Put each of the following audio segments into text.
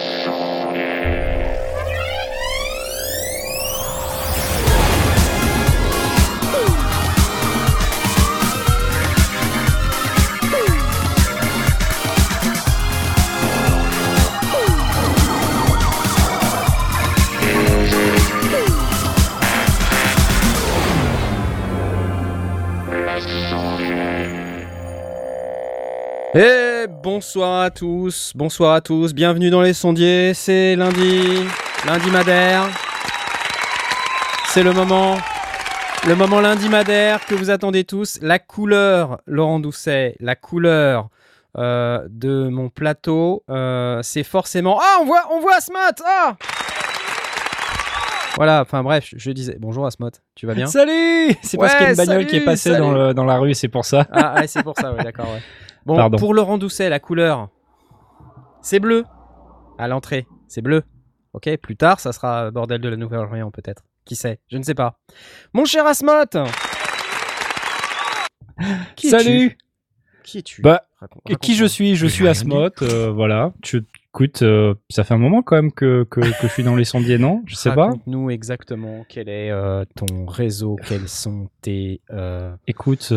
Et bonsoir à tous, bonsoir à tous, bienvenue dans les sondiers, c'est lundi, lundi madère. C'est le moment, le moment lundi madère que vous attendez tous. La couleur, Laurent Doucet, la couleur euh, de mon plateau, euh, c'est forcément... Ah, on voit, on voit Asmat Ah voilà, enfin bref, je disais bonjour Asmot, tu vas bien? Salut C'est parce qu'il y a une bagnole qui est passée dans, le, dans, la rue, c'est pour ça. Ah, ouais, c'est pour ça, ouais, d'accord, ouais. Bon, pour Laurent Doucet, la couleur, c'est bleu. À l'entrée, c'est bleu. Ok, plus tard, ça sera bordel de la Nouvelle-Orléans peut-être. Qui sait Je ne sais pas. Mon cher Asmot Qui Salut Qui es-tu Bah, qui je suis? Je suis Asmot, euh, voilà. Tu, écoute, euh, ça fait un moment quand même que, que, que je suis dans les sondiers, non? Je sais pas. nous exactement quel est euh, ton réseau, quels sont tes... Écoute,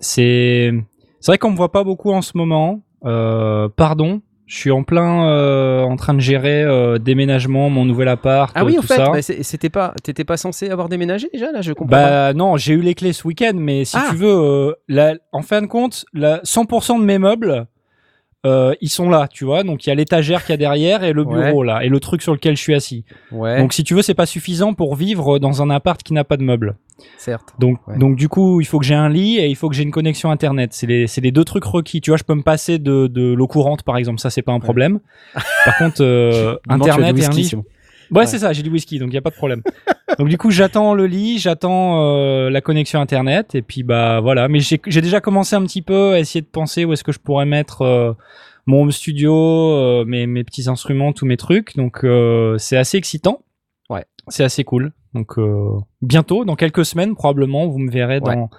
c'est c'est vrai qu'on me voit pas beaucoup en ce moment. Euh, pardon, je suis en plein euh, en train de gérer euh, déménagement, mon nouvel appart. Ah oui, en fait, bah, c'était pas, t'étais pas censé avoir déménagé déjà là, je comprends. Bah non, j'ai eu les clés ce week-end, mais si ah. tu veux, en fin de compte, la, 100% de mes meubles, euh, ils sont là, tu vois. Donc il y a l'étagère qu'il y a derrière et le bureau là et le truc sur lequel je suis assis. Ouais. Donc si tu veux, c'est pas suffisant pour vivre dans un appart qui n'a pas de meubles. Certes. Donc donc du coup, il faut que j'ai un lit et il faut que j'ai une connexion internet. C'est les c'est les deux trucs requis. Tu vois, je peux me passer de de l'eau courante par exemple, ça c'est pas un problème. par contre, euh, internet et un lit. Ouais, c'est ça, j'ai du whisky, donc il y a pas de problème. donc du coup, j'attends le lit, j'attends euh, la connexion internet, et puis bah voilà. Mais j'ai déjà commencé un petit peu à essayer de penser où est-ce que je pourrais mettre euh, mon home studio, euh, mes, mes petits instruments, tous mes trucs. Donc c'est assez excitant. Ouais. C'est assez cool. Donc bientôt, dans quelques semaines probablement, vous me verrez dans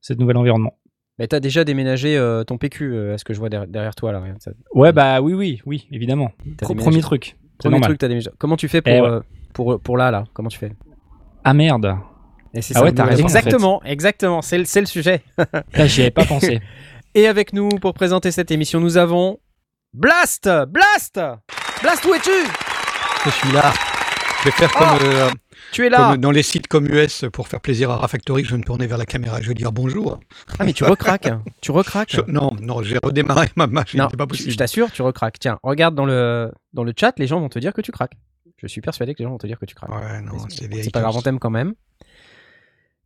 cet nouvel environnement. Mais t'as déjà déménagé ton PQ, est-ce que je vois derrière, toi là Ouais, bah oui, oui, oui, évidemment. Premier truc. Premier truc, t'as Comment tu fais pour, eh euh, pour, pour là, là? Comment tu fais? Ah merde. Et ah ouais, t'as raison. Exactement, exactement. C'est le, le sujet. Là, j'y avais pas pensé. Et avec nous, pour présenter cette émission, nous avons Blast Blast Blast, où es-tu? Je suis là. Je vais faire comme, oh euh, tu es là. dans les sites comme US pour faire plaisir à Rafactory, je vais me tourner vers la caméra et je vais dire bonjour. Ah mais tu recraques, tu recraques. non, non, j'ai redémarré ma machine, c'est pas possible. Je t'assure, tu recraques. Tiens, regarde dans le dans le chat, les gens vont te dire que tu craques. Je suis persuadé que les gens vont te dire que tu craques. Ouais, non, c'est pas grave, on t'aime quand même.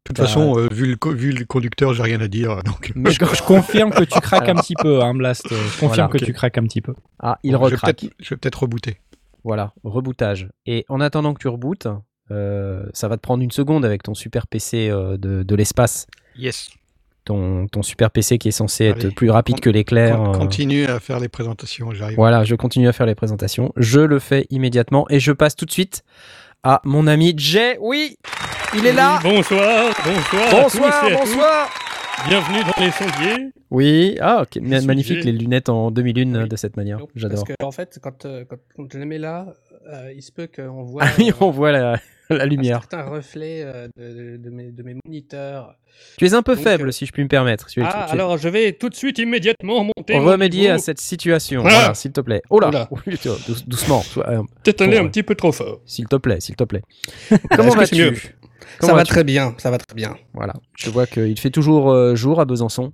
De toute façon, euh, vu, le, vu le conducteur, j'ai rien à dire. Donc... Mais je, confirme que tu craques un petit peu, hein, Blast. Je confirme que tu craques un petit peu. Ah, il recraque. Je vais peut-être rebooter. Voilà, rebootage. Et en attendant que tu rebootes, euh, ça va te prendre une seconde avec ton super PC euh, de, l'espace. Yes. Ton, ton, super PC qui est censé être plus rapide que l'éclair. Euh. continue à faire les présentations, j'arrive. Voilà, je continue à faire les présentations. Je le fais immédiatement et je passe tout de suite à mon ami Jay. Oui, il est là. bonsoir, bonsoir. Bonsoir, bonsoir. Bienvenue dans les sondiers. Oui, ah, ok, magnifique les lunettes en demi-lune de cette manière. J'adore. Parce qu'en en fait, quand, quand, je les mets là, il se peut qu'on voit. Ah oui, on voit la, la lumière. Un reflet euh, de, de, mes, de, mes, moniteurs. Tu es un peu faible, euh, si je puis me permettre. ah, alors je vais tout de suite immédiatement monter. Remédier à cette situation, voilà, s'il te plaît. Oh là, doucement. Euh, Peut-être aller un petit peu trop fort. S'il te plaît, s'il te plaît. Comment vas-tu Ça va très bien, ça va très bien. Voilà, je vois qu'il fait toujours jour à Besançon.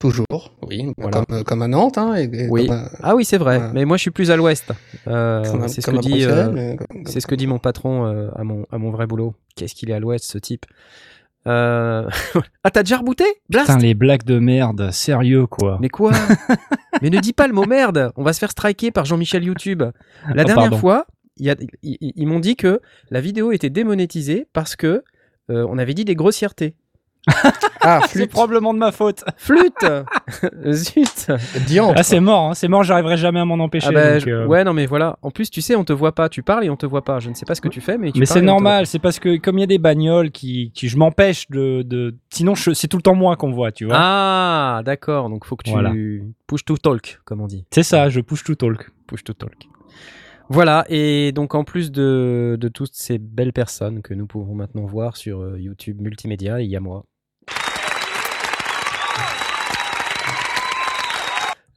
Toujours, oui, comme, euh, comme, à Nantes. Hein, oui. Ah oui, c'est vrai, mais moi je suis plus à l'ouest. Euh, c'est ce, que dit, euh, c'est ce que dit mon patron à, mon, à mon vrai boulot. Qu'est-ce qu'il est à l'ouest, ce type? Ah, t'as déjà rebooté? Blast Putain, les blagues de merde, sérieux quoi. Mais quoi? Mais ne dis pas le mot merde, on va se faire striker par Jean-Michel YouTube. La oh, dernière fois, ils m'ont dit que la vidéo était démonétisée parce que on avait dit des grossièretés. ah, c'est probablement de ma faute. Flûte Zut Ah, c'est mort, hein. c'est mort, j'arriverai jamais à m'en empêcher. Ah bah, euh. Ouais, non, mais voilà. En plus, tu sais, on te voit pas. Tu parles et on te voit pas. Je ne sais pas ce que tu fais, mais tu Mais c'est normal, c'est parce que comme il y a des bagnoles qui, qui je m'empêche de, de, Sinon, c'est tout le temps moi qu'on voit, tu vois. Ah, d'accord. Donc, faut que tu push to talk, comme on dit. C'est ça, je push to talk. Push to talk. Voilà, et donc en plus de, de toutes ces belles personnes que nous pouvons maintenant voir sur euh, YouTube Multimédia, il y a moi.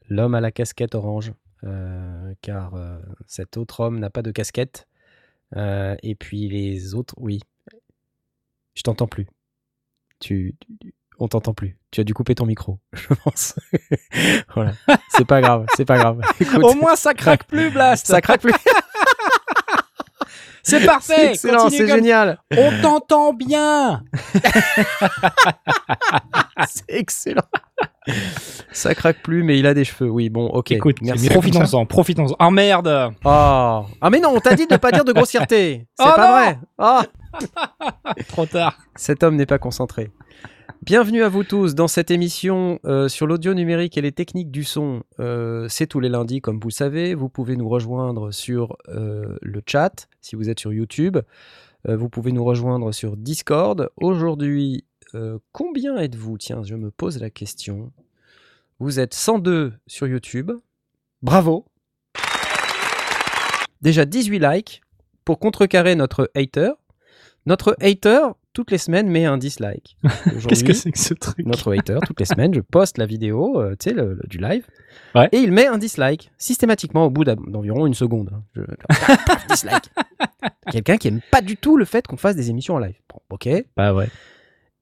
L'homme à la casquette orange, euh, car euh, cet autre homme n'a pas de casquette. Et puis les autres, oui. Je t'entends plus. Tu, tu- on t'entend plus. Tu as dû couper ton micro, je pense. voilà. C'est pas grave, c'est pas grave. Écoute, Au moins, ça craque plus, Blast. ça craque plus. C'est parfait. c'est comme- génial. On t'entend bien. C'est excellent. Ça craque plus, mais il a des cheveux. Oui, bon, ok. Écoute, merci. profitons-en, profitons-en. Ah merde. Oh. Ah, mais non, on t'a dit de ne pas dire de grossièreté. C'est Oh pas non vrai. Ah. Trop tard. Cet homme n'est pas concentré. Bienvenue à vous tous dans cette émission euh, sur l'audio numérique et les techniques du son. Euh, c'est tous les lundis, comme vous savez. Vous pouvez nous rejoindre sur euh, le chat si vous êtes sur YouTube. Vous pouvez nous rejoindre sur Discord. Aujourd'hui, combien êtes-vous? Tiens, je me pose la question. Vous êtes 102 sur YouTube. Bravo. Déjà 18 likes pour contrecarrer notre hater. Notre hater, toutes les semaines, met un dislike. Qu'est-ce que c'est que ce truc? notre hater, toutes les semaines, je poste la vidéo, euh, tu sais, le- le- du live, Ouais. et il met un dislike, systématiquement au bout d'environ une seconde. hein. Je- dislike. Quelqu'un qui aime pas du tout le fait qu'on fasse des émissions en live. Bon, ok. Bah ouais.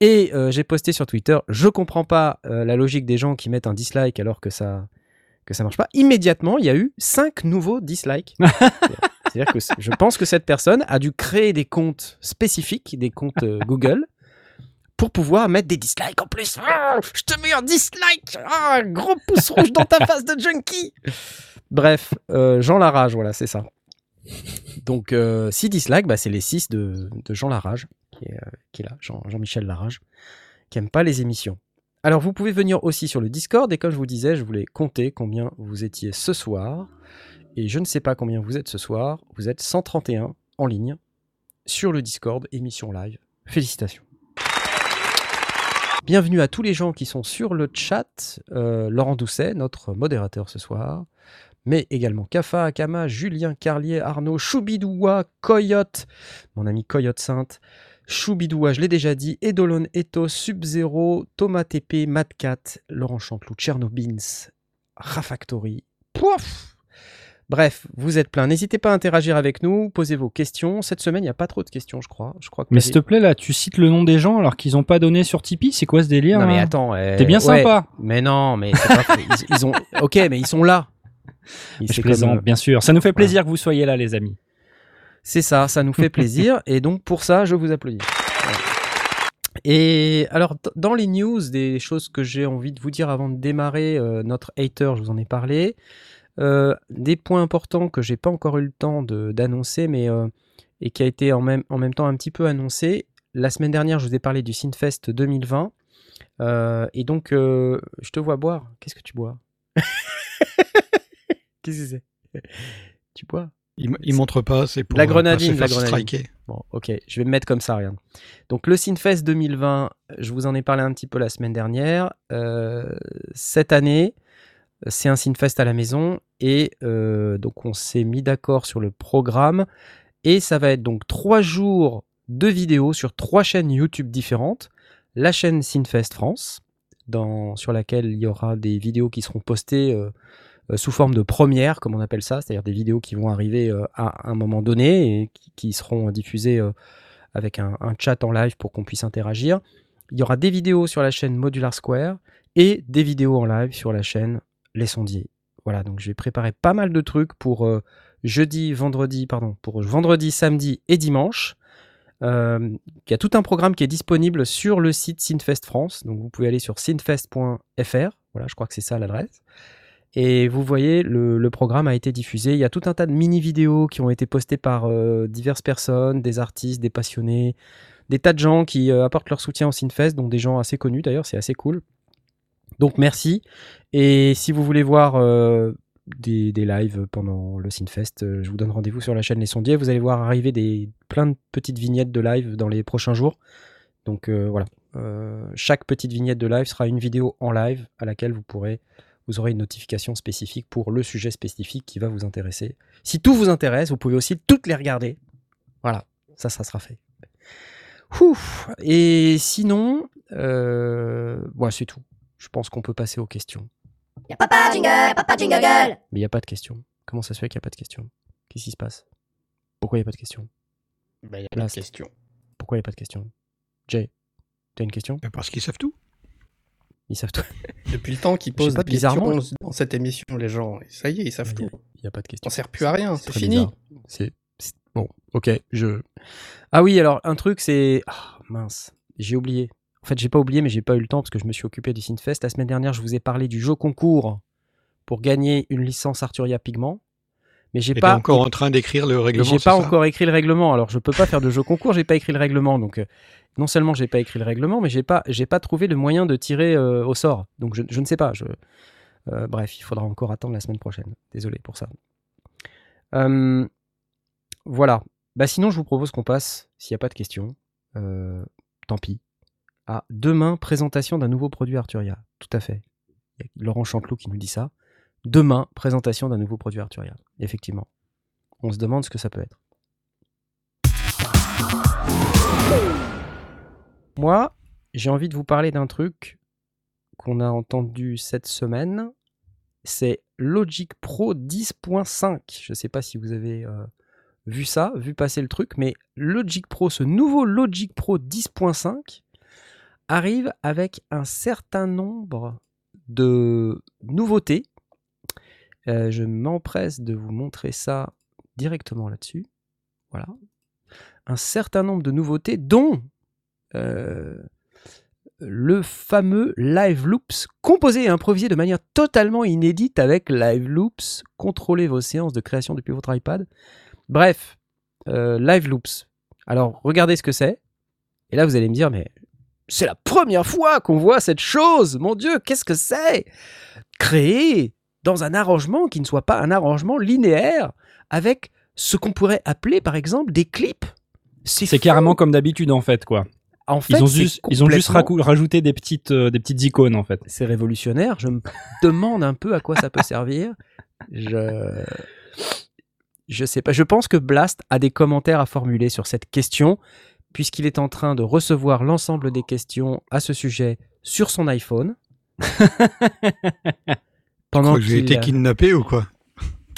Et euh, j'ai posté sur Twitter, je comprends pas euh, la logique des gens qui mettent un dislike alors que ça que ça marche pas. Immédiatement, il y a eu cinq nouveaux dislikes. C'est-à-dire que je pense que cette personne a dû créer des comptes spécifiques, des comptes euh, Google, pour pouvoir mettre des dislikes en plus. Ah, je te mets un dislike, Ah, gros pouce rouge dans ta face de junkie. Bref, euh, Jean Larage, voilà, c'est ça. Donc, euh, 6 dislikes, bah, c'est les 6 de, Jean Larage, qui est, euh, là, Jean- Jean-Michel Larage, qui aime pas les émissions. Alors, vous pouvez venir aussi sur le Discord, et comme je vous disais, je voulais compter combien vous étiez ce soir. Et je ne sais pas combien vous êtes ce soir. Vous êtes 131 en ligne sur le Discord, émission live. Félicitations. Bienvenue à tous les gens qui sont sur le chat. Euh, Laurent Doucet, notre modérateur ce soir. Mais également Kafa, Akama, Julien Carlier, Arnaud, Choubidoua, Coyote, mon ami Coyote Sainte, Choubidoua, je l'ai déjà dit, Edolon Eto, Sub-Zero, Thomas TP, Madcat, Laurent Chanteloup, Chernobins, Rafactory, Pouf Bref, vous êtes plein. N'hésitez pas à interagir avec nous, posez vos questions. Cette semaine, il n'y a pas trop de questions, je crois. Je crois que Mais s'il te plaît, là, tu cites le nom des gens alors qu'ils ont pas donné sur Tipeee? C'est quoi ce délire Non mais attends, euh, T'es bien ouais. sympa. Mais non, mais pas... ils, ils ont. Ok, mais ils sont là. Ils- Je plaisante, comme, euh, bien sûr. Ça nous fait plaisir que vous soyez là, les amis. C'est ça, ça nous fait plaisir et donc pour ça, je vous applaudis. Et alors, dans les news, des choses que j'ai envie de vous dire avant de démarrer, euh, notre hater, je vous en ai parlé. Euh, des points importants que j'ai pas encore eu le temps d'annoncer, mais euh, et qui a été en même, en même temps un petit peu annoncé. La semaine dernière, je vous ai parlé du Synfest 2020. Euh, et donc, je te vois boire. Qu'est-ce que tu bois? Qu'est-ce que c'est? Tu bois? Il, il montre pas, c'est pour La grenadine, la grenadine. striker. Bon, ok, je vais me mettre comme ça, regarde. Donc, le Synfest 2020, je vous en ai parlé un petit peu la semaine dernière. Cette année, c'est un Synfest à la maison et euh, donc on s'est mis d'accord sur le programme et ça va être donc trois jours de vidéos sur trois chaînes YouTube différentes. La chaîne Synfest France, sur laquelle il y aura des vidéos qui seront postées euh, euh, sous forme de première, comme on appelle ça, c'est-à-dire des vidéos qui vont arriver à un moment donné et qui, seront diffusées avec un chat en live pour qu'on puisse interagir. Il y aura des vidéos sur la chaîne Modular Square et des vidéos en live sur la chaîne Les Sondiers. Voilà, donc je vais préparer pas mal de trucs pour euh, jeudi, vendredi, pardon, pour vendredi, samedi et dimanche. Euh, il y a tout un programme qui est disponible sur le site Synfest France. Donc vous pouvez aller sur synfest.fr. Voilà, je crois que c'est ça l'adresse. Et vous voyez, le, programme a été diffusé. Il y a tout un tas de mini-vidéos qui ont été postées par euh, diverses personnes, des artistes, des passionnés, des tas de gens qui apportent leur soutien au Synfest, dont des gens assez connus d'ailleurs, c'est assez cool. Donc merci. Et si vous voulez voir euh, des, des lives pendant le Synfest, euh, je vous donne rendez-vous sur la chaîne Les Sondiers. Vous allez voir arriver des, plein de petites vignettes de live dans les prochains jours. Donc euh, voilà. Chaque petite vignette de live sera une vidéo en live à laquelle vous pourrez vous aurez une notification spécifique pour le sujet spécifique qui va vous intéresser. Si tout vous intéresse, vous pouvez aussi toutes les regarder. Voilà, ça, ça sera fait. Et sinon, voilà, c'est tout. Je pense qu'on peut passer aux questions. Y'a papa jingle, papa jingle Mais il n'y a pas de questions. Comment ça se fait qu'il n'y a pas de questions? Qu'est-ce qui se passe? Pourquoi il n'y a pas de questions? Bah, y a Là, la c'est- question. Pourquoi il n'y a pas de questions? Jay, tu as une question? Mais Parce qu'ils savent tout. Ils savent tout. Depuis le temps qu'ils posent pas, des questions dans cette émission, les gens, ça y est, ils savent tout. Il n'y a pas de questions. On sert plus à rien, c'est fini. c'est- bon, ok. Je. Ah oui, alors un truc, c'est ah, mince, j'ai oublié. En fait, j'ai pas oublié, mais j'ai pas eu le temps parce que je me suis occupé du Synfest. La semaine dernière, je vous ai parlé du jeu concours pour gagner une licence Arturia Pigment, mais j'ai pas encore en train d'écrire le règlement. j'ai pas encore écrit le règlement. Alors je peux pas faire de jeu concours, j'ai pas écrit le règlement. Donc euh, non seulement j'ai pas écrit le règlement, mais j'ai pas j'ai pas trouvé le moyen de tirer euh, au sort. Donc je, je ne sais pas. Je, euh, bref, il faudra encore attendre la semaine prochaine. Désolé pour ça. Voilà. Bah sinon je vous propose qu'on passe, s'il n'y a pas de questions, tant pis, à demain présentation d'un nouveau produit Arturia. Tout à fait. Laurent Chanteloup qui nous dit ça. Demain présentation d'un nouveau produit Arturia. Effectivement. On se demande ce que ça peut être. Moi, j'ai envie de vous parler d'un truc qu'on a entendu cette semaine. C'est Logic Pro 10.5. Je ne sais pas si vous avez euh, vu ça, vu passer le truc, mais Logic Pro, ce nouveau Logic Pro 10.5 arrive avec un certain nombre de nouveautés. Euh, je m'empresse de vous montrer ça directement là-dessus. Voilà. Un certain nombre de nouveautés, dont euh, le fameux Live Loops, composé et improvisé de manière totalement inédite avec Live Loops. Contrôlez vos séances de création depuis votre iPad. Bref, euh, Live Loops. Alors, regardez ce que c'est. Et là, vous allez me dire, mais c'est la première fois qu'on voit cette chose. Mon Dieu, qu'est-ce que c'est? Créé dans un arrangement qui ne soit pas un arrangement linéaire avec ce qu'on pourrait appeler, par exemple, des clips. C'est carrément comme d'habitude en fait quoi. En fait, Ils ont juste, ils ont juste complètement- racou- rajouté des petites, euh, des petites icônes en fait. c'est révolutionnaire. Je me demande un peu à quoi ça peut servir. Je je sais pas. Je pense que Blast a des commentaires à formuler sur cette question puisqu'il est en train de recevoir l'ensemble des questions à ce sujet sur son iPhone. Pendant que j'ai été kidnappé ou quoi?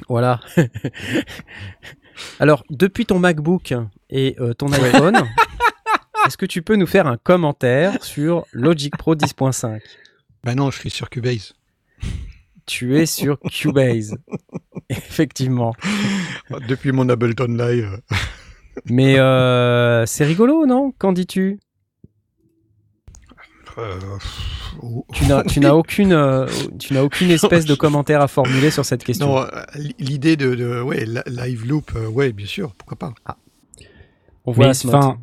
Voilà. Alors, depuis ton MacBook et euh, ton iPhone, est-ce que tu peux nous faire un commentaire sur Logic Pro 10.5 Bah non, je suis sur Cubase. Tu es sur Cubase. Effectivement. Depuis mon Ableton Live. Mais euh, c'est rigolo, non? Qu'en dis-tu? Euh, Tu n'as tu n'as aucune, euh, tu n'as aucune espèce de commentaire à formuler sur cette question. Non, euh, l'idée de, de ouais, live loop, ouais, bien sûr, pourquoi pas. On voit Mais enfin,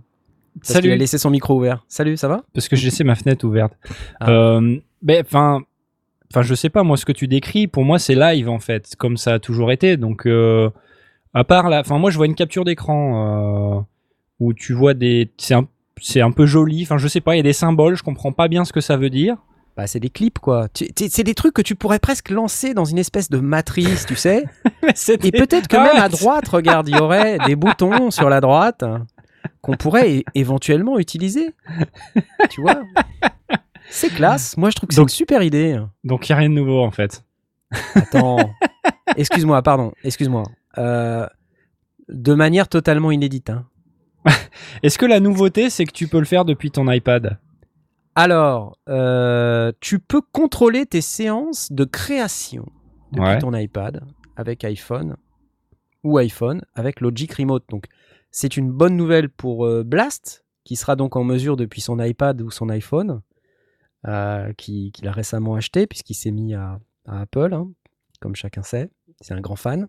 parce qu'il a salut, laissé son micro ouvert. Salut, ça va? Parce que j'ai laissé ma fenêtre ouverte. Ah. Euh, ben, enfin, enfin, je sais pas moi ce que tu décris. Pour moi, c'est live en fait, comme ça a toujours été. Donc, euh, à part là, enfin, moi, je vois une capture d'écran euh, où tu vois des, c'est un, c'est un peu joli. Enfin, je sais pas, il y a des symboles, je comprends pas bien ce que ça veut dire. Bah, c'est des clips, quoi. C'est des trucs que tu pourrais presque lancer dans une espèce de matrice, tu sais Et peut-être que Ah même à droite, regarde, il y aurait des boutons sur la droite qu'on pourrait éventuellement utiliser. Tu vois? C'est classe. Moi, je trouve que c'est Donc- une super idée. Donc, il y a rien de nouveau en fait. Attends. Excuse-moi, pardon. Excuse-moi. Euh, de manière totalement inédite. hein. Est-ce que la nouveauté, c'est que tu peux le faire depuis ton iPad? Alors, euh, tu peux contrôler tes séances de création depuis Ouais. ton iPad avec iPhone ou iPhone avec Logic Remote. Donc, c'est une bonne nouvelle pour euh, Blast, qui sera donc en mesure depuis son iPad ou son iPhone, euh, qui- qu'il a récemment acheté puisqu'il s'est mis à, à Apple, hein, comme chacun sait. C'est un grand fan.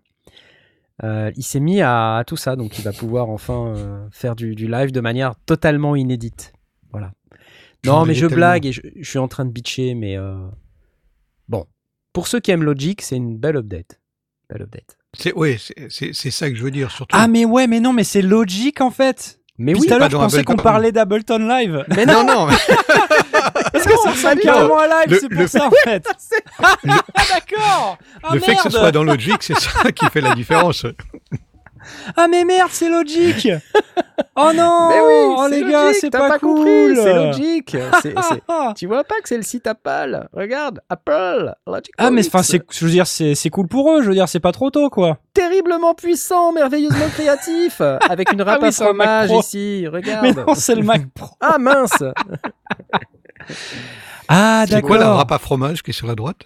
Euh, il s'est mis à, à tout ça, donc il va pouvoir enfin euh, faire du, du live de manière totalement inédite. Voilà. Non, mais ai je tellement. blague et je, je suis en train de bitcher, mais euh, bon. Pour ceux qui aiment Logic, c'est une belle update. Belle update. C'est ouais, c'est- ça que je veux dire surtout. Ah, mais ouais, mais non, mais c'est logique en fait. Mais Puis oui, tout à l'heure, je pensais qu'on parlait d'Ableton Live. mais non non, non, Parce que ça ressemble carrément à live, Le- c'est pour le- ça en fait. ah d'accord. Ah le fait que ce soit dans Logic, c'est ça qui fait la différence. Ah mais merde, c'est logique. Oh non. Mais oui, oh les gars, c'est pas, pas, cool. c'est Ah, Tu vois pas que c'est le site Apple? Regarde, Apple, Logic Ah mais enfin c'est je veux dire c'est cool pour eux, je veux dire c'est pas trop tôt quoi. terriblement puissant, merveilleusement créatif, avec une râpe Ah oui, fromage ici, regarde. Mais non, c'est le Mac Pro. Ah mince Ah C'est quoi la d'accord. râpe à fromage qui est sur la droite?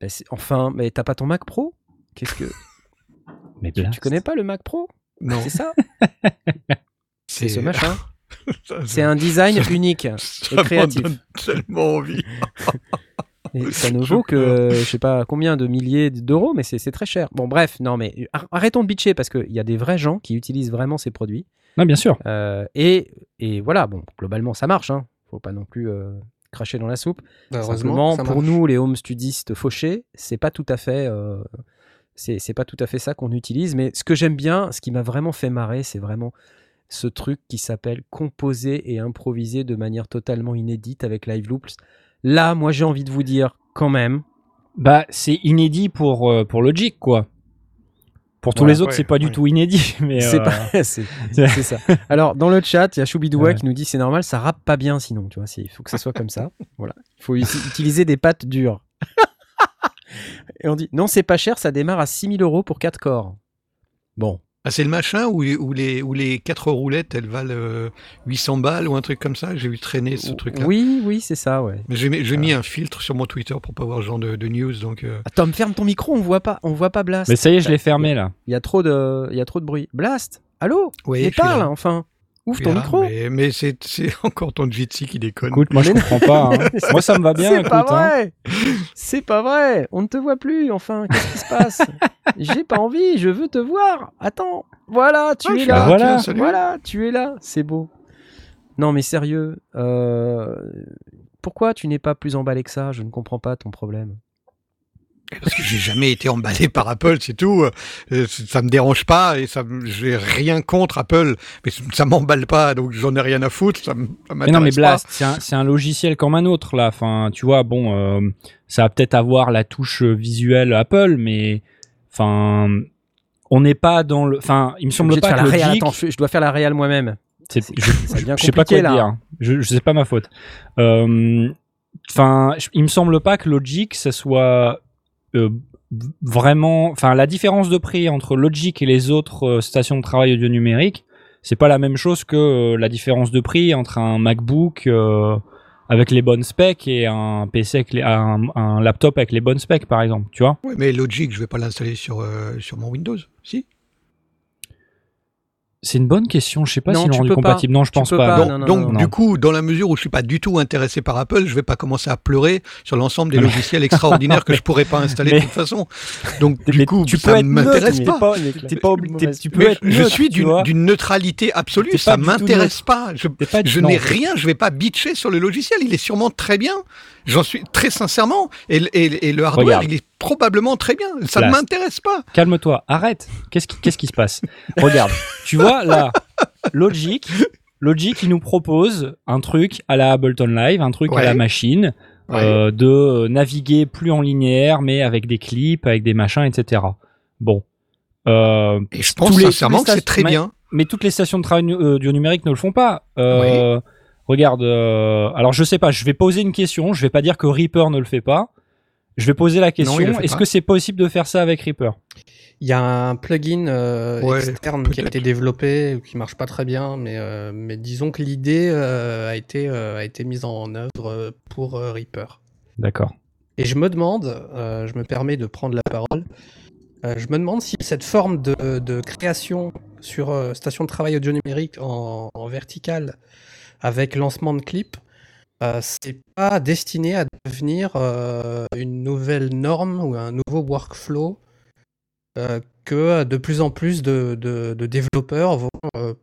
Bah, c'est- Enfin, mais t'as pas ton Mac Pro? Qu'est-ce que Mais tu, tu connais pas le Mac Pro? Non. C'est ça? C'est ce machin. C'est un design unique ça et créatif. donne tellement envie. Et ça ne vaut que je sais pas combien de milliers d'euros, mais c'est c'est très cher. Bon bref, non mais ar- arrêtons de bitcher parce qu'il y a des vrais gens qui utilisent vraiment ces produits. Non, bien sûr. Euh, et, et voilà, bon, globalement ça marche. Hein. Faut pas non plus euh, cracher dans la soupe. Bah, Simplement, pour nous, les home studistes fauchés, c'est pas tout à fait, euh, c'est c'est pas tout à fait ça qu'on utilise. Mais ce que j'aime bien, ce qui m'a vraiment fait marrer, c'est vraiment ce truc qui s'appelle composer et improviser de manière totalement inédite avec Live Loops. Là, moi, j'ai envie de vous dire quand même. Bah, c'est inédit pour, euh, pour Logic, quoi. Pour tous Voilà, les autres, ouais, c'est pas du tout inédit. Mais C'est euh, pas, c'est c'est ça. Alors, dans le chat, il y a Choubidoua Ouais. qui nous dit c'est normal, ça rappe pas bien sinon, tu vois. Il faut que ça soit comme ça. Voilà. Il faut uti- utiliser des pattes dures. Et on dit non, c'est pas cher, ça démarre à 6000 euros pour 4 corps. Bon. Ah, c'est le machin où, les- où, les, où les quatre roulettes, elles valent euh, 800 balles ou un truc comme ça? J'ai vu traîner ce truc-là. Oui, oui, c'est ça, ouais. Mais j'ai mis, j'ai mis un filtre sur mon Twitter pour pas voir ce genre de, de news. Donc, euh, Ah, Tom, ferme ton micro, on voit pas, on voit pas Blast. Mais ça y est, je l'ai fermé là. Il y a trop de, il y a trop de bruit. Blast, allô? Oui, Mais parle, là. enfin. Suis ton là, micro. Mais, mais c'est c'est encore ton Jitsi qui déconne. Écoute, moi je comprends pas. hein. Moi ça me va bien. C'est écoute, pas hein. vrai. C'est pas vrai. On ne te voit plus. Enfin, qu'est-ce qui se passe? J'ai pas envie. Je veux te voir. Attends. Voilà, tu Ah, es là. là, Voilà. tiens. Voilà, tu es là. C'est beau. Non, mais sérieux. euh, Pourquoi tu n'es pas plus emballé que ça? Je ne comprends pas ton problème. Parce que j'ai jamais été emballé par Apple, c'est tout. Euh, Ça me dérange pas et ça, me- j'ai rien contre Apple, mais ça m'emballe pas, donc j'en ai rien à foutre. Ça, Mais non, mais. Blast, c'est un, c'est un logiciel comme un autre là. Enfin, tu vois, bon, euh, ça va peut-être avoir la touche visuelle Apple, mais enfin, on n'est pas dans le. Enfin, il me semble pas que la. Attends, je, je dois faire la réal moi-même. c'est- c'est- je, je sais pas quoi là. dire. Je, je sais pas ma faute. Euh, Enfin, je- il me semble pas que Logic, ça soit vraiment. Enfin, la différence de prix entre Logic et les autres euh, stations de travail audio numérique, c'est pas la même chose que euh, la différence de prix entre un MacBook euh, avec les bonnes specs et un PC avec un, laptop avec les bonnes specs, par exemple. Tu vois? Ouais, mais Logic, je vais pas l'installer sur, sur mon Windows, si C'est une bonne question. Je sais pas Non, rendu peux pas. compatible. Non, je Tu pense pas. pas, non. Donc, non, non, donc, non. du coup, dans la mesure où je suis pas du tout intéressé par Apple, je vais pas commencer à pleurer sur l'ensemble des logiciels extraordinaires que je pourrais pas installer Mais- de toute façon. Donc, du coup, tu ça m'intéresse pas. pas- tu peux Mais être je suis d'une neutralité absolue, ça tout m'intéresse pas. Je, je n'ai rien, je vais pas bitcher sur le logiciel, il est sûrement très bien. J'en suis très sincèrement. Et, le- et- et le hardware, Regarde. il est probablement très bien. Ça ne m'intéresse pas. Calme-toi, arrête. Qu'est-ce qui, qu'est-ce qui se passe? Regarde, tu vois là, Logic, Logic, il nous propose un truc à la Ableton Live, un truc à la machine, Ouais. euh, de naviguer plus en linéaire, mais avec des clips, avec des machins, etc. Bon. Euh, Et je pense les- sincèrement les que c'est très bien. mais toutes les stations de travail euh, audio numérique ne le font pas. Euh, Regarde, euh, alors je sais pas, je vais poser une question, je vais pas dire que Reaper ne le fait pas. Je vais poser la question, est-ce que c'est possible de faire ça avec Reaper? Il y a un plugin euh, Ouais, externe qui a été développé, ou qui marche pas très bien, mais, euh, mais disons que l'idée euh, a, été, euh, a été mise en œuvre pour euh, Reaper. D'accord. Et je me demande, euh, je me permets de prendre la parole, euh, je me demande si cette forme de, de création sur euh, station de travail audio numérique en, en vertical avec lancement de clips, euh, c'est pas destiné à devenir euh, une nouvelle norme ou un nouveau workflow euh, que de plus en plus de, développeurs vont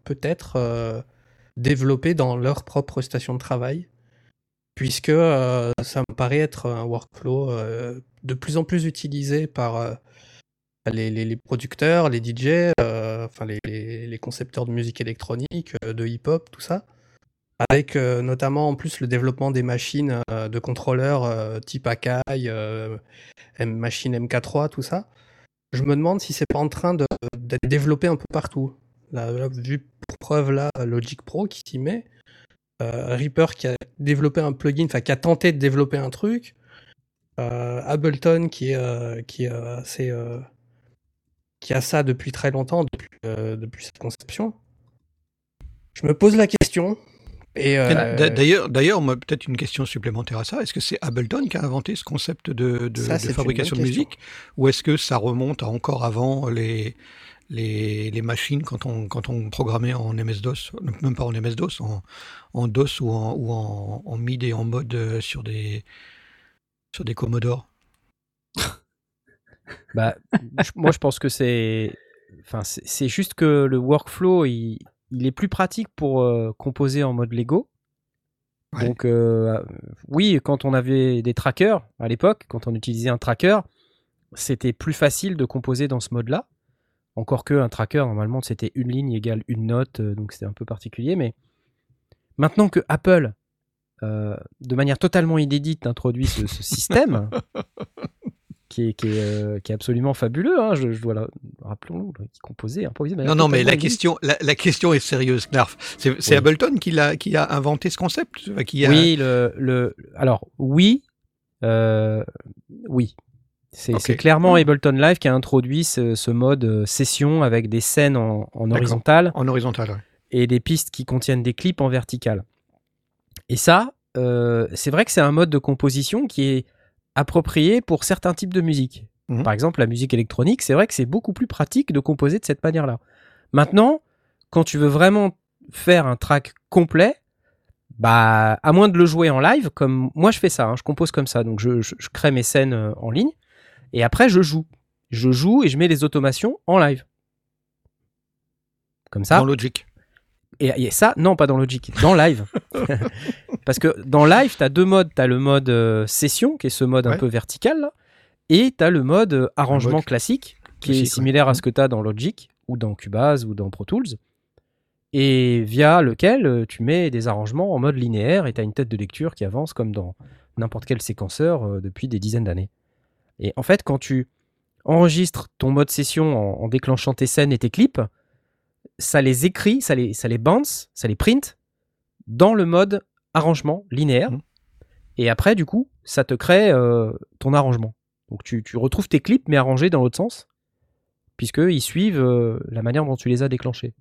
peut-être développer dans leur propre station de travail puisque ça me paraît être un workflow de plus en plus utilisé par les, producteurs, les DJ, enfin les, concepteurs de musique électronique, de hip-hop, tout ça. Avec notamment en plus le développement des machines de contrôleurs type Akai, machine MK3, tout ça. Je me demande si c'est pas en train d'être développé un peu partout. Là, vu pour preuve là, Logic Pro qui s'y met, Reaper qui a développé un plugin, enfin qui a tenté de développer un truc, Ableton qui a ça depuis très longtemps, depuis, depuis sa conception. Je me pose la question, euh, d'ailleurs, d'ailleurs, moi, peut-être une question supplémentaire à ça. Est-ce que c'est Ableton qui a inventé ce concept de, de, fabrication de musique, ou est-ce que ça remonte à encore avant les les, les machines quand on quand on programmait en MS-DOS, même pas en MS-DOS, en, en DOS ou en ou en, en MID et en mode euh, sur des sur des Commodore. bah, moi, je pense que c'est enfin c'est juste que le workflow il il est plus pratique pour euh, composer en mode Lego. Donc euh, oui, quand on avait des trackers à l'époque, quand on utilisait un tracker, c'était plus facile de composer dans ce mode-là. Encore que un tracker, normalement, c'était une ligne égale une note, euh, donc c'était un peu particulier. Mais maintenant que Apple, de manière totalement inédite, introduit ce système, qui est, qui est, euh, qui est absolument fabuleux. Hein, je, je, dois la, rappelons-le, qui composait, improvisé. Non, non, mais la question, la, la, question est sérieuse, Knarf. C'est oui. Ableton qui a, qui a inventé ce concept? Qui a... Oui, le, le, alors oui, euh, oui. C'est okay. clairement Ableton Live qui a introduit ce, ce, mode euh, session avec des scènes en, en horizontal. En horizontal, ouais. Et des pistes qui contiennent des clips en vertical. Et ça, euh, c'est vrai que c'est un mode de composition qui est approprié pour certains types de musique. Mmh. Par exemple, la musique électronique, c'est vrai que c'est beaucoup plus pratique de composer de cette manière-là. Maintenant, quand tu veux vraiment faire un track complet, bah, à moins de le jouer en live, comme moi je fais ça, hein, je compose comme ça, donc je, je, je, crée mes scènes euh, en ligne, et après je joue. Je joue et je mets les automations en live. Comme ça. Dans Logic. Et, et, ça, non, pas dans Logic, dans live. Parce que dans live, tu as deux modes. Tu as le mode euh, session, qui est ce mode ouais. un peu vertical, là, et tu as le mode euh, arrangement mode classique, qui classique, est similaire ouais. à ce que tu as dans Logic, ou dans Cubase, ou dans Pro Tools, et via lequel euh, tu mets des arrangements en mode linéaire, et tu as une tête de lecture qui avance comme dans n'importe quel séquenceur euh, depuis des dizaines d'années. Et en fait, quand tu enregistres ton mode session en, en déclenchant tes scènes et tes clips, ça les écrit, ça les, ça les bounce, ça les print dans le mode arrangement linéaire. Mmh. Et après, du coup, ça te crée euh, ton arrangement. Donc tu, tu, retrouves tes clips, mais arrangés dans l'autre sens, puisqu'ils suivent euh, la manière dont tu les as déclenchés.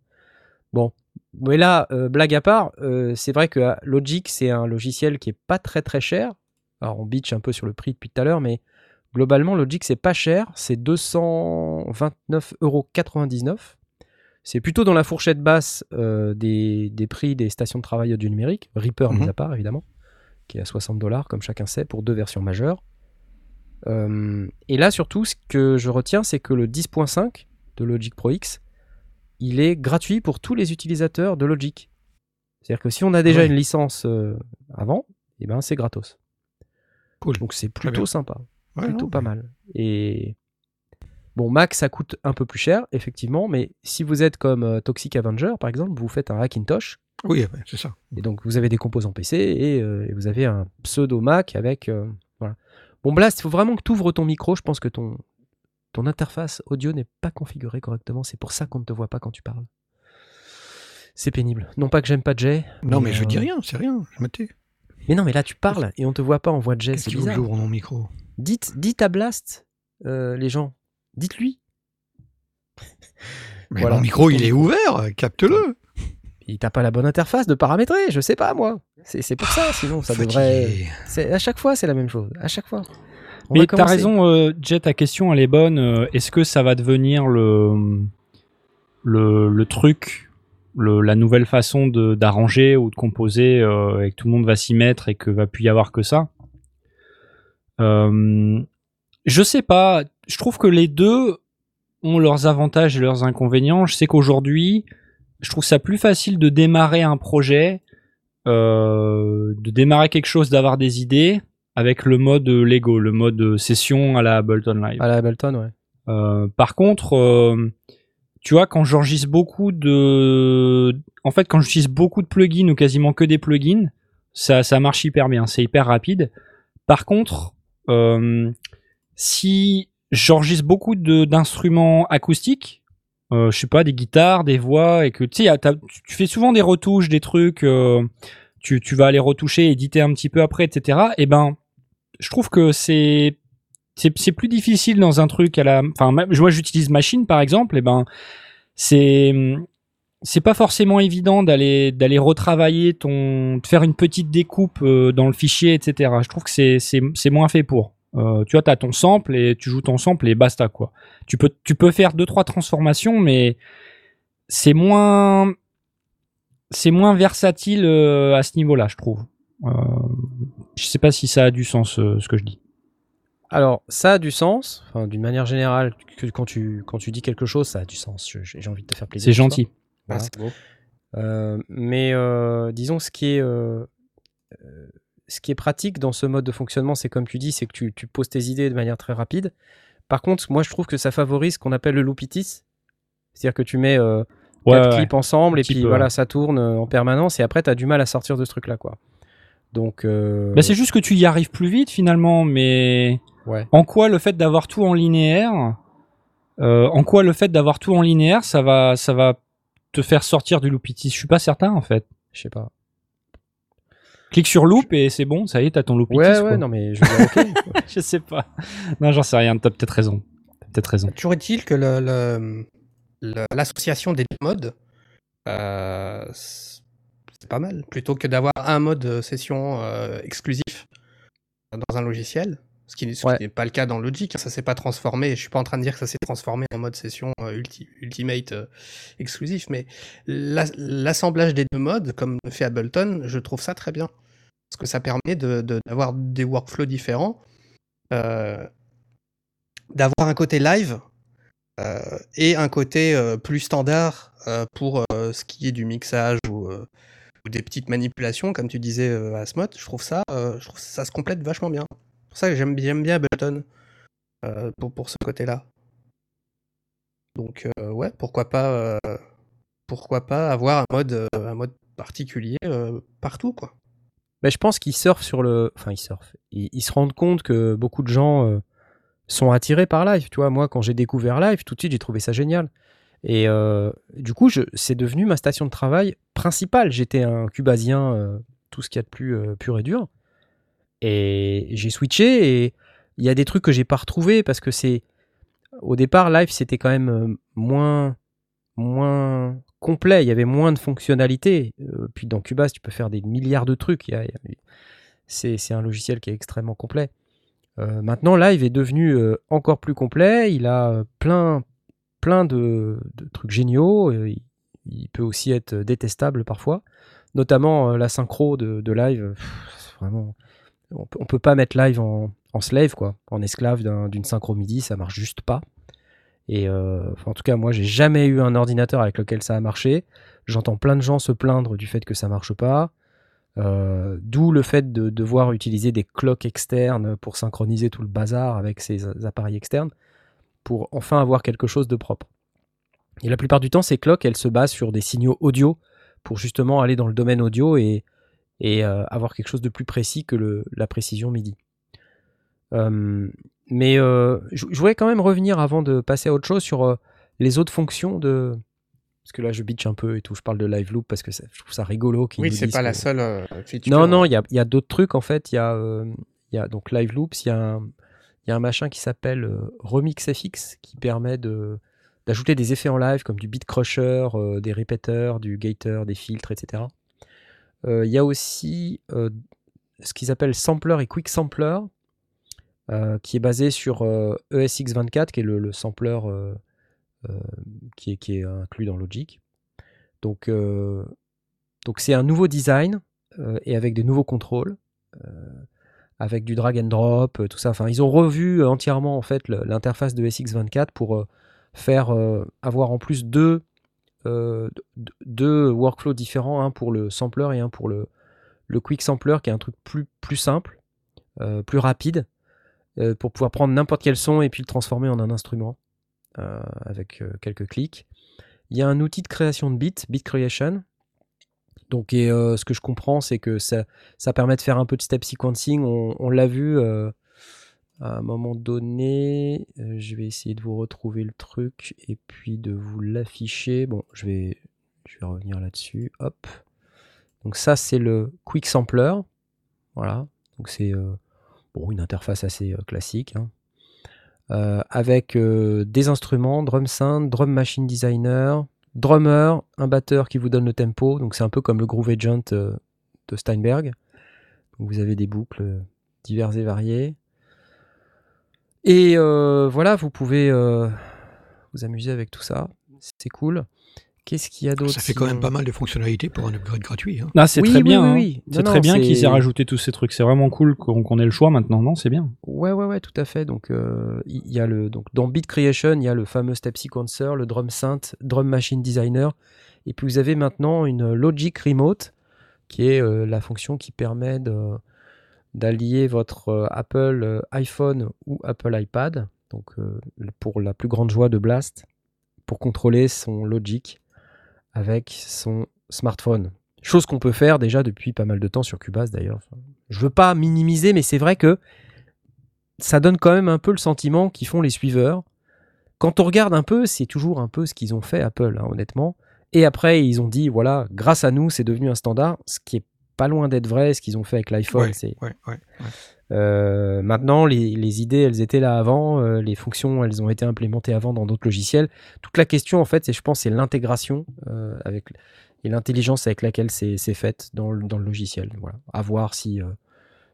Bon, mais là, euh, blague à part, c'est vrai que Logic, c'est un logiciel qui est pas très très cher. Alors on bitch un peu sur le prix depuis tout à l'heure, mais globalement, Logic, c'est pas cher. C'est 229,99 euros c'est plutôt dans la fourchette basse euh, des, des, prix des stations de travail audio numérique, Reaper mis à part évidemment, qui est à 60 dollars comme chacun sait pour deux versions majeures. Euh, et là surtout, ce que je retiens, c'est que le 10.5 de Logic Pro X, il est gratuit pour tous les utilisateurs de Logic. C'est-à-dire que si on a déjà ouais. une licence euh, avant, et eh ben c'est gratos. Cool. Donc c'est plutôt sympa, ouais, plutôt non, pas mal. Et Bon, Mac, ça coûte un peu plus cher, effectivement, mais si vous êtes comme euh, Toxic Avenger, par exemple, vous faites un Hackintosh. Oui, c'est ça. Et donc, vous avez des composants PC et, euh, et vous avez un pseudo Mac avec. Euh, voilà. Bon, Blast, il faut vraiment que tu ouvres ton micro. Je pense que ton, ton interface audio n'est pas configurée correctement. C'est pour ça qu'on ne te voit pas quand tu parles. C'est pénible. Non pas que j'aime pas Jay. Non, mais, mais je dis rien, c'est rien. Je me tais. Mais non, mais là, tu parles et on te voit pas en voix de Jay. C'est bizarre. j'ouvre mon micro? Dites, dites à Blast, les gens Dites-lui. Mais voilà. mon micro, il est ouvert, capte-le. Il t'a pas la bonne interface de paramétrer, je sais pas moi. C'est pour ça, sinon ça Fatigué. devrait. À chaque fois, c'est la même chose. À chaque fois. On Mais t'as raison, euh, Jet, ta question elle est bonne. Euh, est-ce que ça va devenir le le, le truc, le, la nouvelle façon d'arranger ou de composer euh, et que tout le monde va s'y mettre et que va plus y avoir que ça? Euh, Je sais pas je trouve que les deux ont leurs avantages et leurs inconvénients. Je sais qu'aujourd'hui, je trouve ça plus facile de démarrer un projet, euh, de démarrer quelque chose, d'avoir des idées avec le mode Lego, le mode session à la Ableton Live. À la Ableton, ouais. Euh, par contre, euh, tu vois, quand j'enregistre beaucoup de, en fait, quand j'utilise beaucoup de plugins ou quasiment que des plugins, ça, ça marche hyper bien, c'est hyper rapide. Par contre, euh, si j'enregistre beaucoup d'instruments acoustiques, euh, je sais pas, des guitares, des voix, et que tu sais, tu fais souvent des retouches, des trucs, euh, tu, tu vas aller retoucher, éditer un petit peu après, etc. Et eh ben, je trouve que c'est c'est plus difficile dans un truc à la enfin moi j'utilise machine par exemple et ben c'est c'est pas forcément évident d'aller d'aller retravailler ton de faire une petite découpe euh, dans le fichier etc je trouve que c'est c'est moins fait pour euh, tu vois t'as ton sample et tu joues ton sample et basta quoi tu peux tu peux faire deux trois transformations mais c'est moins c'est moins versatile euh, à ce niveau là je trouve euh, je sais pas si ça a du sens ce que je dis alors, ça a du sens, d'une manière générale, que quand tu, quand tu dis quelque chose, ça a du sens. J'ai envie de te faire plaisir. C'est gentil. Ah, euh, mais euh, disons, ce qui, est, euh, ce qui est pratique dans ce mode de fonctionnement, c'est comme tu dis, c'est que tu, tu, poses tes idées de manière très rapide. Par contre, moi, je trouve que ça favorise ce qu'on appelle le loopitis. C'est-à-dire que tu mets quatre clips ensemble et puis voilà, ça tourne en permanence et après, tu as du mal à sortir de ce truc-là. quoi. Donc, bah, c'est juste que tu y arrives plus vite finalement, mais en quoi le fait d'avoir tout en linéaire, euh, en quoi le fait d'avoir tout en linéaire, ça va, ça va te faire sortir du loopitis? Je suis pas certain en fait. Je sais pas. Clique sur loop et c'est bon, ça y est, t'as ton loopitis. Ouais, ouais, non mais je, je sais pas. Non, j'en sais rien. T'as peut-être raison. peut-être raison. Toujours est-il que l'association des deux modes, euh, c'est pas mal. Plutôt que d'avoir un mode session euh, exclusif dans un logiciel, ce qui n'est pas le cas dans Logic, hein, ça s'est pas transformé. Je suis pas en train de dire que ça s'est transformé en mode session euh, Ultimate euh, exclusif, mais l'assemblage des deux modes, comme le fait Ableton, je trouve ça très bien. Parce que ça permet d'avoir de, des workflows différents, euh, d'avoir un côté live et un côté plus standard pour ce qui est du mixage ou, des petites manipulations, comme tu disais, Asmod. Je trouve ça, je trouve ça se complète vachement bien pour ça que j'aime bien, Ableton euh, pour, pour ce côté-là. Donc euh, ouais, pourquoi pas, euh, pourquoi pas avoir un mode, un mode particulier partout quoi. Mais je pense qu'ils surfent sur le, enfin ils surfent, ils, se rendent compte que beaucoup de gens sont attirés par Live. Tu vois, moi quand j'ai découvert Live, tout de suite j'ai trouvé ça génial. Et du coup, c'est devenu ma station de travail principale. J'étais un cubasien, tout ce qu'il y a de plus pur et dur. Et j'ai switché et il y a des trucs que j'ai pas retrouvés parce que c'est au départ live c'était quand même euh, moins moins complet, il y avait moins de fonctionnalités. Euh, puis dans Cubase tu peux faire des milliards de trucs. c'est, un logiciel qui est extrêmement complet. Euh, maintenant live est devenu encore plus complet. Il a plein plein de, trucs géniaux. Il, peut aussi être détestable parfois, notamment la synchro de, live. vraiment on peut, peut pas mettre live en, slave, quoi, en esclave d'une synchro MIDI, ça marche juste pas. Et euh, en tout cas, moi, j'ai jamais eu un ordinateur avec lequel ça a marché. J'entends plein de gens se plaindre du fait que ça marche pas. Euh, d'où le fait de devoir utiliser des clocks externes pour synchroniser tout le bazar avec ces appareils externes, pour enfin avoir quelque chose de propre. Et la plupart du temps, ces clocks, elles se basent sur des signaux audio pour justement aller dans le domaine audio et et euh, avoir quelque chose de plus précis que le, la précision MIDI. mais euh, je voudrais quand même revenir avant de passer à autre chose sur euh, les autres fonctions de. Parce que là, je bitch un peu et tout. Je parle de live loop parce que je trouve ça rigolo. Oui, c'est pas la seule feature. Non, non, il y a, y a d'autres trucs en fait. Il y, a, y a donc live loops. Il y, a un, y a un machin qui s'appelle Remix FX qui permet de d'ajouter des effets en live comme du beat crusher, des répéteurs, du gator, des filtres, etc. Euh, il y a aussi euh, ce qu'ils appellent sampler et quick sampler, euh, qui est basé sur ESX24, e qui est le, sampler qui est, inclus dans Logic. Donc, c'est un nouveau design et avec des nouveaux contrôles, avec du drag and drop, tout ça. Enfin, ils ont revu entièrement en fait l'interface de ESX24 pour faire avoir en plus deux euh, deux workflows différents, un pour le sampler et un pour le, le quick sampler, qui est un truc plus, plus simple, euh, plus rapide, euh, pour pouvoir prendre n'importe quel son et puis le transformer en un instrument avec quelques clics. il y a un outil de création de bits, Bit Creation. Donc, et, euh, ce que je comprends, c'est que ça, ça, permet de faire un peu de step sequencing. On, l'a vu euh, à un moment donné. Euh, je vais essayer de vous retrouver le truc et puis de vous l'afficher. Bon, je vais, je vais revenir là-dessus. Hop. Donc ça, c'est le Quick Sampler. Voilà. Donc c'est bon, une interface assez classique. Hein. avec des instruments, drum synth, drum machine designer, drummer, un batteur qui vous donne le tempo. Donc c'est un peu comme le Groove Agent de Steinberg. vous avez des boucles diverses et variées. Et voilà, vous pouvez vous amuser avec tout ça. C'est cool. Qu'est-ce qu'il y a d'autre Ça fait quand même pas mal de fonctionnalités pour un upgrade gratuit. Hein. Ah, c'est très bien. Hein. C'est très bien qu'ils aient rajouté tous ces trucs. C'est vraiment cool qu'on ait le choix maintenant. Non, c'est bien. Ouais, ouais, ouais, tout à fait. Donc, euh, il y a le donc dans Beat Creation, il y a le fameux Step Sequencer, le Drum Synth, Drum Machine Designer, et puis vous avez maintenant une Logic Remote, qui est euh, la fonction qui permet d'allier votre euh, Apple iPhone ou Apple iPad, donc pour la plus grande joie de Blast, pour contrôler son Logic avec son smartphone. Chose qu'on peut faire déjà depuis pas mal de temps sur Cubase d'ailleurs. Je veux pas minimiser, mais c'est vrai que ça donne quand même un peu le sentiment qu'ils font les suiveurs. Quand on regarde un peu, c'est toujours un peu ce qu'ils ont fait Apple, hein, honnêtement. Et après, ils ont dit, voilà, grâce à nous, c'est devenu un standard, ce qui est pas loin d'être vrai, ce qu'ils ont fait avec l'iPhone. c'est euh, maintenant, les, idées, elles étaient là avant, euh, les fonctions, elles ont été implémentées avant dans d'autres logiciels. Toute la question, en fait, c'est, je pense, c'est l'intégration euh, avec et l'intelligence avec laquelle c'est, fait dans le, dans le, logiciel. Voilà. À voir si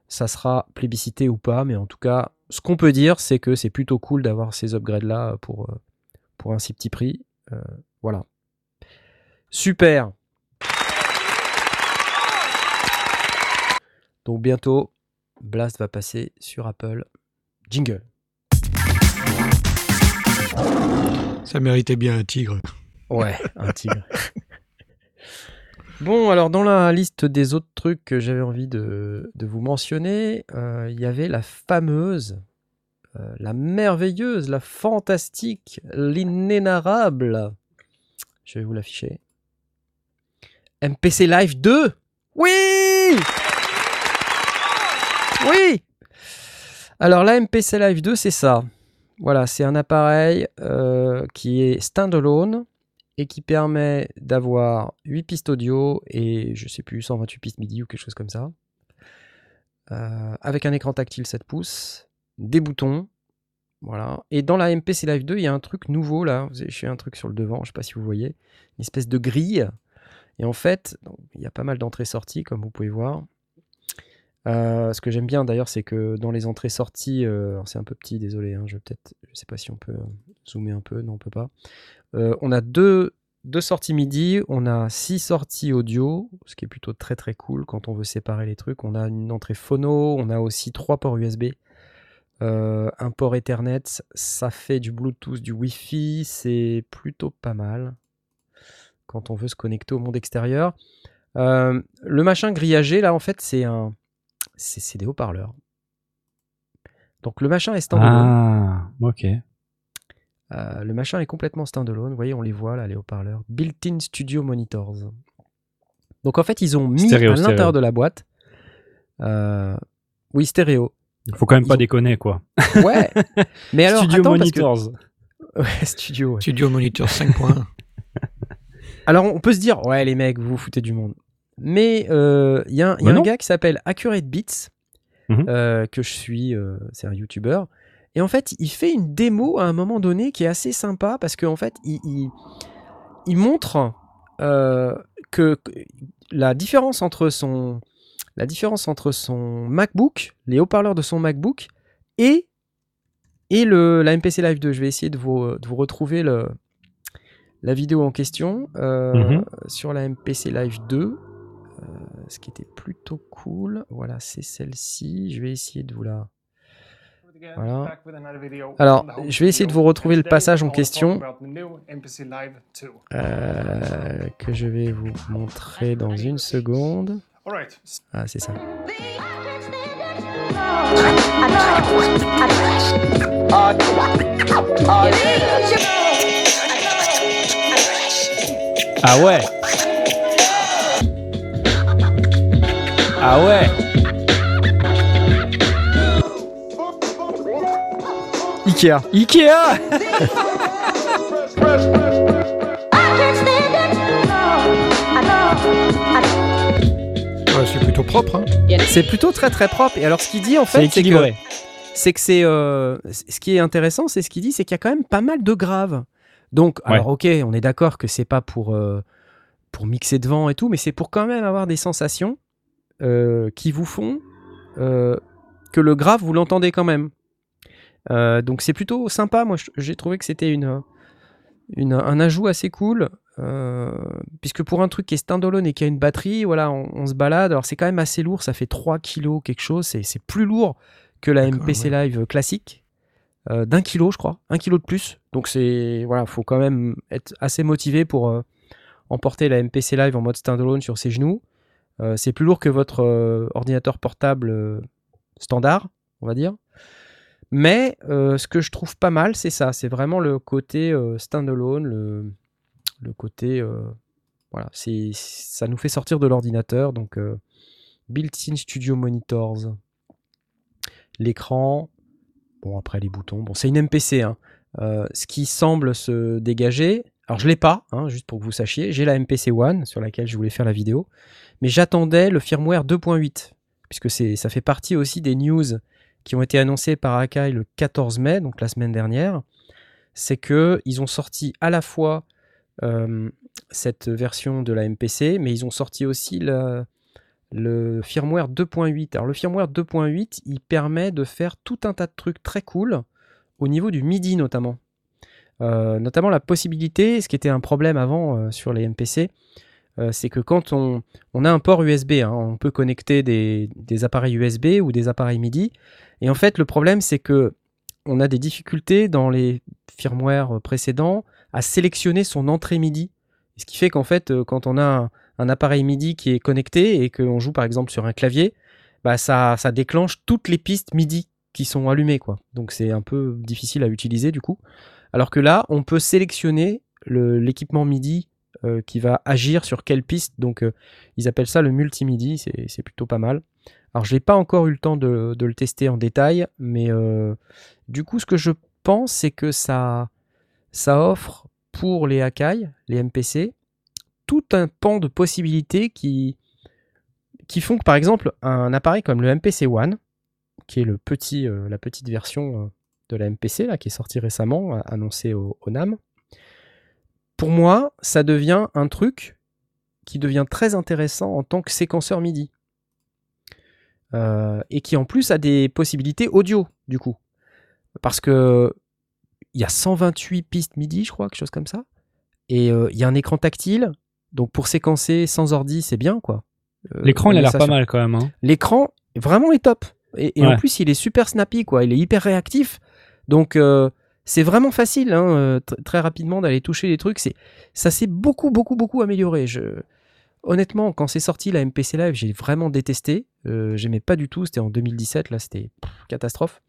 ça sera plébiscité ou pas, mais en tout cas, ce qu'on peut dire, c'est que c'est plutôt cool d'avoir ces upgrades-là pour, pour un si petit prix. voilà. Super. Donc bientôt, Blast va passer sur Apple. Jingle. Ça méritait bien un tigre. Ouais, un tigre. bon, alors dans la liste des autres trucs que j'avais envie de, vous mentionner, euh, il y avait la fameuse, euh, la merveilleuse, la fantastique, l'inénarrable. Je vais vous l'afficher. MPC Live 2 Oui Oui Alors la MPC Live 2, c'est ça. Voilà, c'est un appareil euh, qui est standalone et qui permet d'avoir 8 pistes audio et je sais plus 128 pistes MIDI ou quelque chose comme ça. Euh, avec un écran tactile 7 pouces, des boutons, voilà. Et dans la MPC Live 2, il y a un truc nouveau là. J'ai un truc sur le devant, je sais pas si vous voyez, une espèce de grille. Et en fait, il y a pas mal d'entrées-sorties comme vous pouvez voir. Euh, ce que j'aime bien d'ailleurs, c'est que dans les entrées-sorties, euh, c'est un peu petit, désolé, hein, je peut-être, je sais pas si on peut euh, zoomer un peu, non, on peut pas. on a deux, deux sorties MIDI, on a six sorties audio, ce qui est plutôt très très cool quand on veut séparer les trucs. On a une entrée phono, on a aussi trois ports USB, un port Ethernet, ça fait du Bluetooth, du Wi-Fi, c'est plutôt pas mal quand on veut se connecter au monde extérieur. le machin grillagé, là, en fait, c'est un, c'est des haut-parleurs. Donc le machin est standalone. Ah, ok. Euh, le machin est complètement standalone. Vous voyez, on les voit là, les haut-parleurs. Built-in Studio Monitors. Donc en fait, ils ont mis à l'intérieur de la boîte. Euh, oui, stéréo. Il faut quand même pas déconner, quoi. Ouais. Mais alors, Studio Monitors. Ouais, Studio. Studio Monitors 5.1. alors on peut se dire, ouais, les mecs, vous vous foutez du monde. Mais euh, il y a, un gars qui s'appelle Accurate Beats, mhm. euh, que je suis, euh, c'est un YouTuber. Et en fait, il fait une démo à un moment donné qui est assez sympa parce qu'en fait, il, il, montre que, la différence entre son la différence entre son MacBook, les haut-parleurs de son MacBook et, et le, la MPC Live 2. Je vais essayer de vous, de vous retrouver le, la vidéo en question mhm. sur la MPC Live 2 ce qui était plutôt cool. Voilà, c'est celle-ci. Je vais essayer de vous la... Voilà. Alors, je vais essayer de vous retrouver le passage en question euh, que je vais vous montrer dans une seconde. Ah, c'est ça. Ah ouais Ah ouais Ikea. Ikea c'est plutôt propre. Hein. C'est plutôt très très propre. Et alors ce qu'il dit en fait, c'est que c'est que c'est euh, ce qui est intéressant, c'est ce qu'il dit, c'est qu'il y a quand même pas mal de graves. Donc alors ok, on est d'accord que c'est pas pour euh, pour mixer devant et tout, mais c'est pour quand même avoir des sensations euh, qui vous font que le grave vous l'entendez quand même. donc c'est plutôt sympa. Moi j'ai trouvé que c'était une, une, un ajout assez cool. Euh, puisque pour un truc qui est standalone et qui a une batterie, voilà, on, se balade. Alors c'est quand même assez lourd, ça fait 3 kilos quelque chose, c'est plus lourd que la MPC Live classique. Euh, d'un kilo, je crois, un kilo de plus. Donc c'est voilà, faut quand même être assez motivé pour euh, emporter la MPC Live en mode standalone sur ses genoux. C'est plus lourd que votre ordinateur portable standard, on va dire. Mais ce que je trouve pas mal, c'est ça, c'est vraiment le côté standalone, le, côté euh, voilà, c'est ça nous fait sortir de l'ordinateur. Donc euh, built-in Studio Monitors, l'écran, bon après les boutons, bon c'est une MPC. Hein. Euh, ce qui semble se dégager, alors je l'ai pas, hein, juste pour que vous sachiez, j'ai la MPC One sur laquelle je voulais faire la vidéo, mais j'attendais le firmware 2.8 puisque ça fait partie aussi des news qui ont été annoncées par Akai le 14 mai, donc la semaine dernière. C'est que ils ont sorti à la fois euh, cette version de la MPC, mais ils ont sorti aussi le firmware 2.8. Alors le firmware 2.8, il permet de faire tout un tas de trucs très cool au niveau du MIDI notamment. Euh, notamment la possibilité, ce qui était un problème avant euh, sur les MPC, c'est que quand on, a un port USB, hein, on peut connecter des, des, appareils USB ou des appareils MIDI. Et en fait, le problème, c'est que on a des difficultés dans les firmware précédents à sélectionner son entrée MIDI. Ce qui fait qu'en fait, euh, quand on a un, appareil MIDI qui est connecté et qu'on joue par exemple sur un clavier, bah ça, ça déclenche toutes les pistes MIDI qui sont allumées. Quoi. Donc c'est un peu difficile à utiliser du coup. Alors que là, on peut sélectionner l'équipement MIDI euh, qui va agir sur quelle piste. Donc euh, ils appellent ça le multimidi, c'est plutôt pas mal. Alors je n'ai pas encore eu le temps de, le tester en détail, mais du coup ce que je pense c'est que ça, ça offre pour les Akai, les MPC, tout un pan de possibilités qui, qui font que par exemple un appareil comme le MPC One, qui est le petit, euh, la petite version euh, de la MPC là, qui est sortie récemment, annoncée au, NAM, pour moi, ça devient un truc qui devient très intéressant en tant que séquenceur MIDI. Euh, et qui en plus a des possibilités audio, du coup. Parce que il y a 128 pistes MIDI, je crois, quelque chose comme ça. Et euh, il y a un écran tactile. Donc pour séquencer sans ordi, c'est bien, quoi. Euh, L'écran, il a l'air pas mal quand même. Hein. L'écran, vraiment, est top. Et, en plus, il est super snappy, quoi. Il est hyper réactif. Donc euh, c'est vraiment facile, hein, très rapidement, d'aller toucher les trucs. Ça s'est beaucoup, beaucoup, beaucoup amélioré. Honnêtement, quand c'est sorti la MPC Live, j'ai vraiment détesté. j'aimais pas du tout. C'était en 2017, là, c'était catastrophe.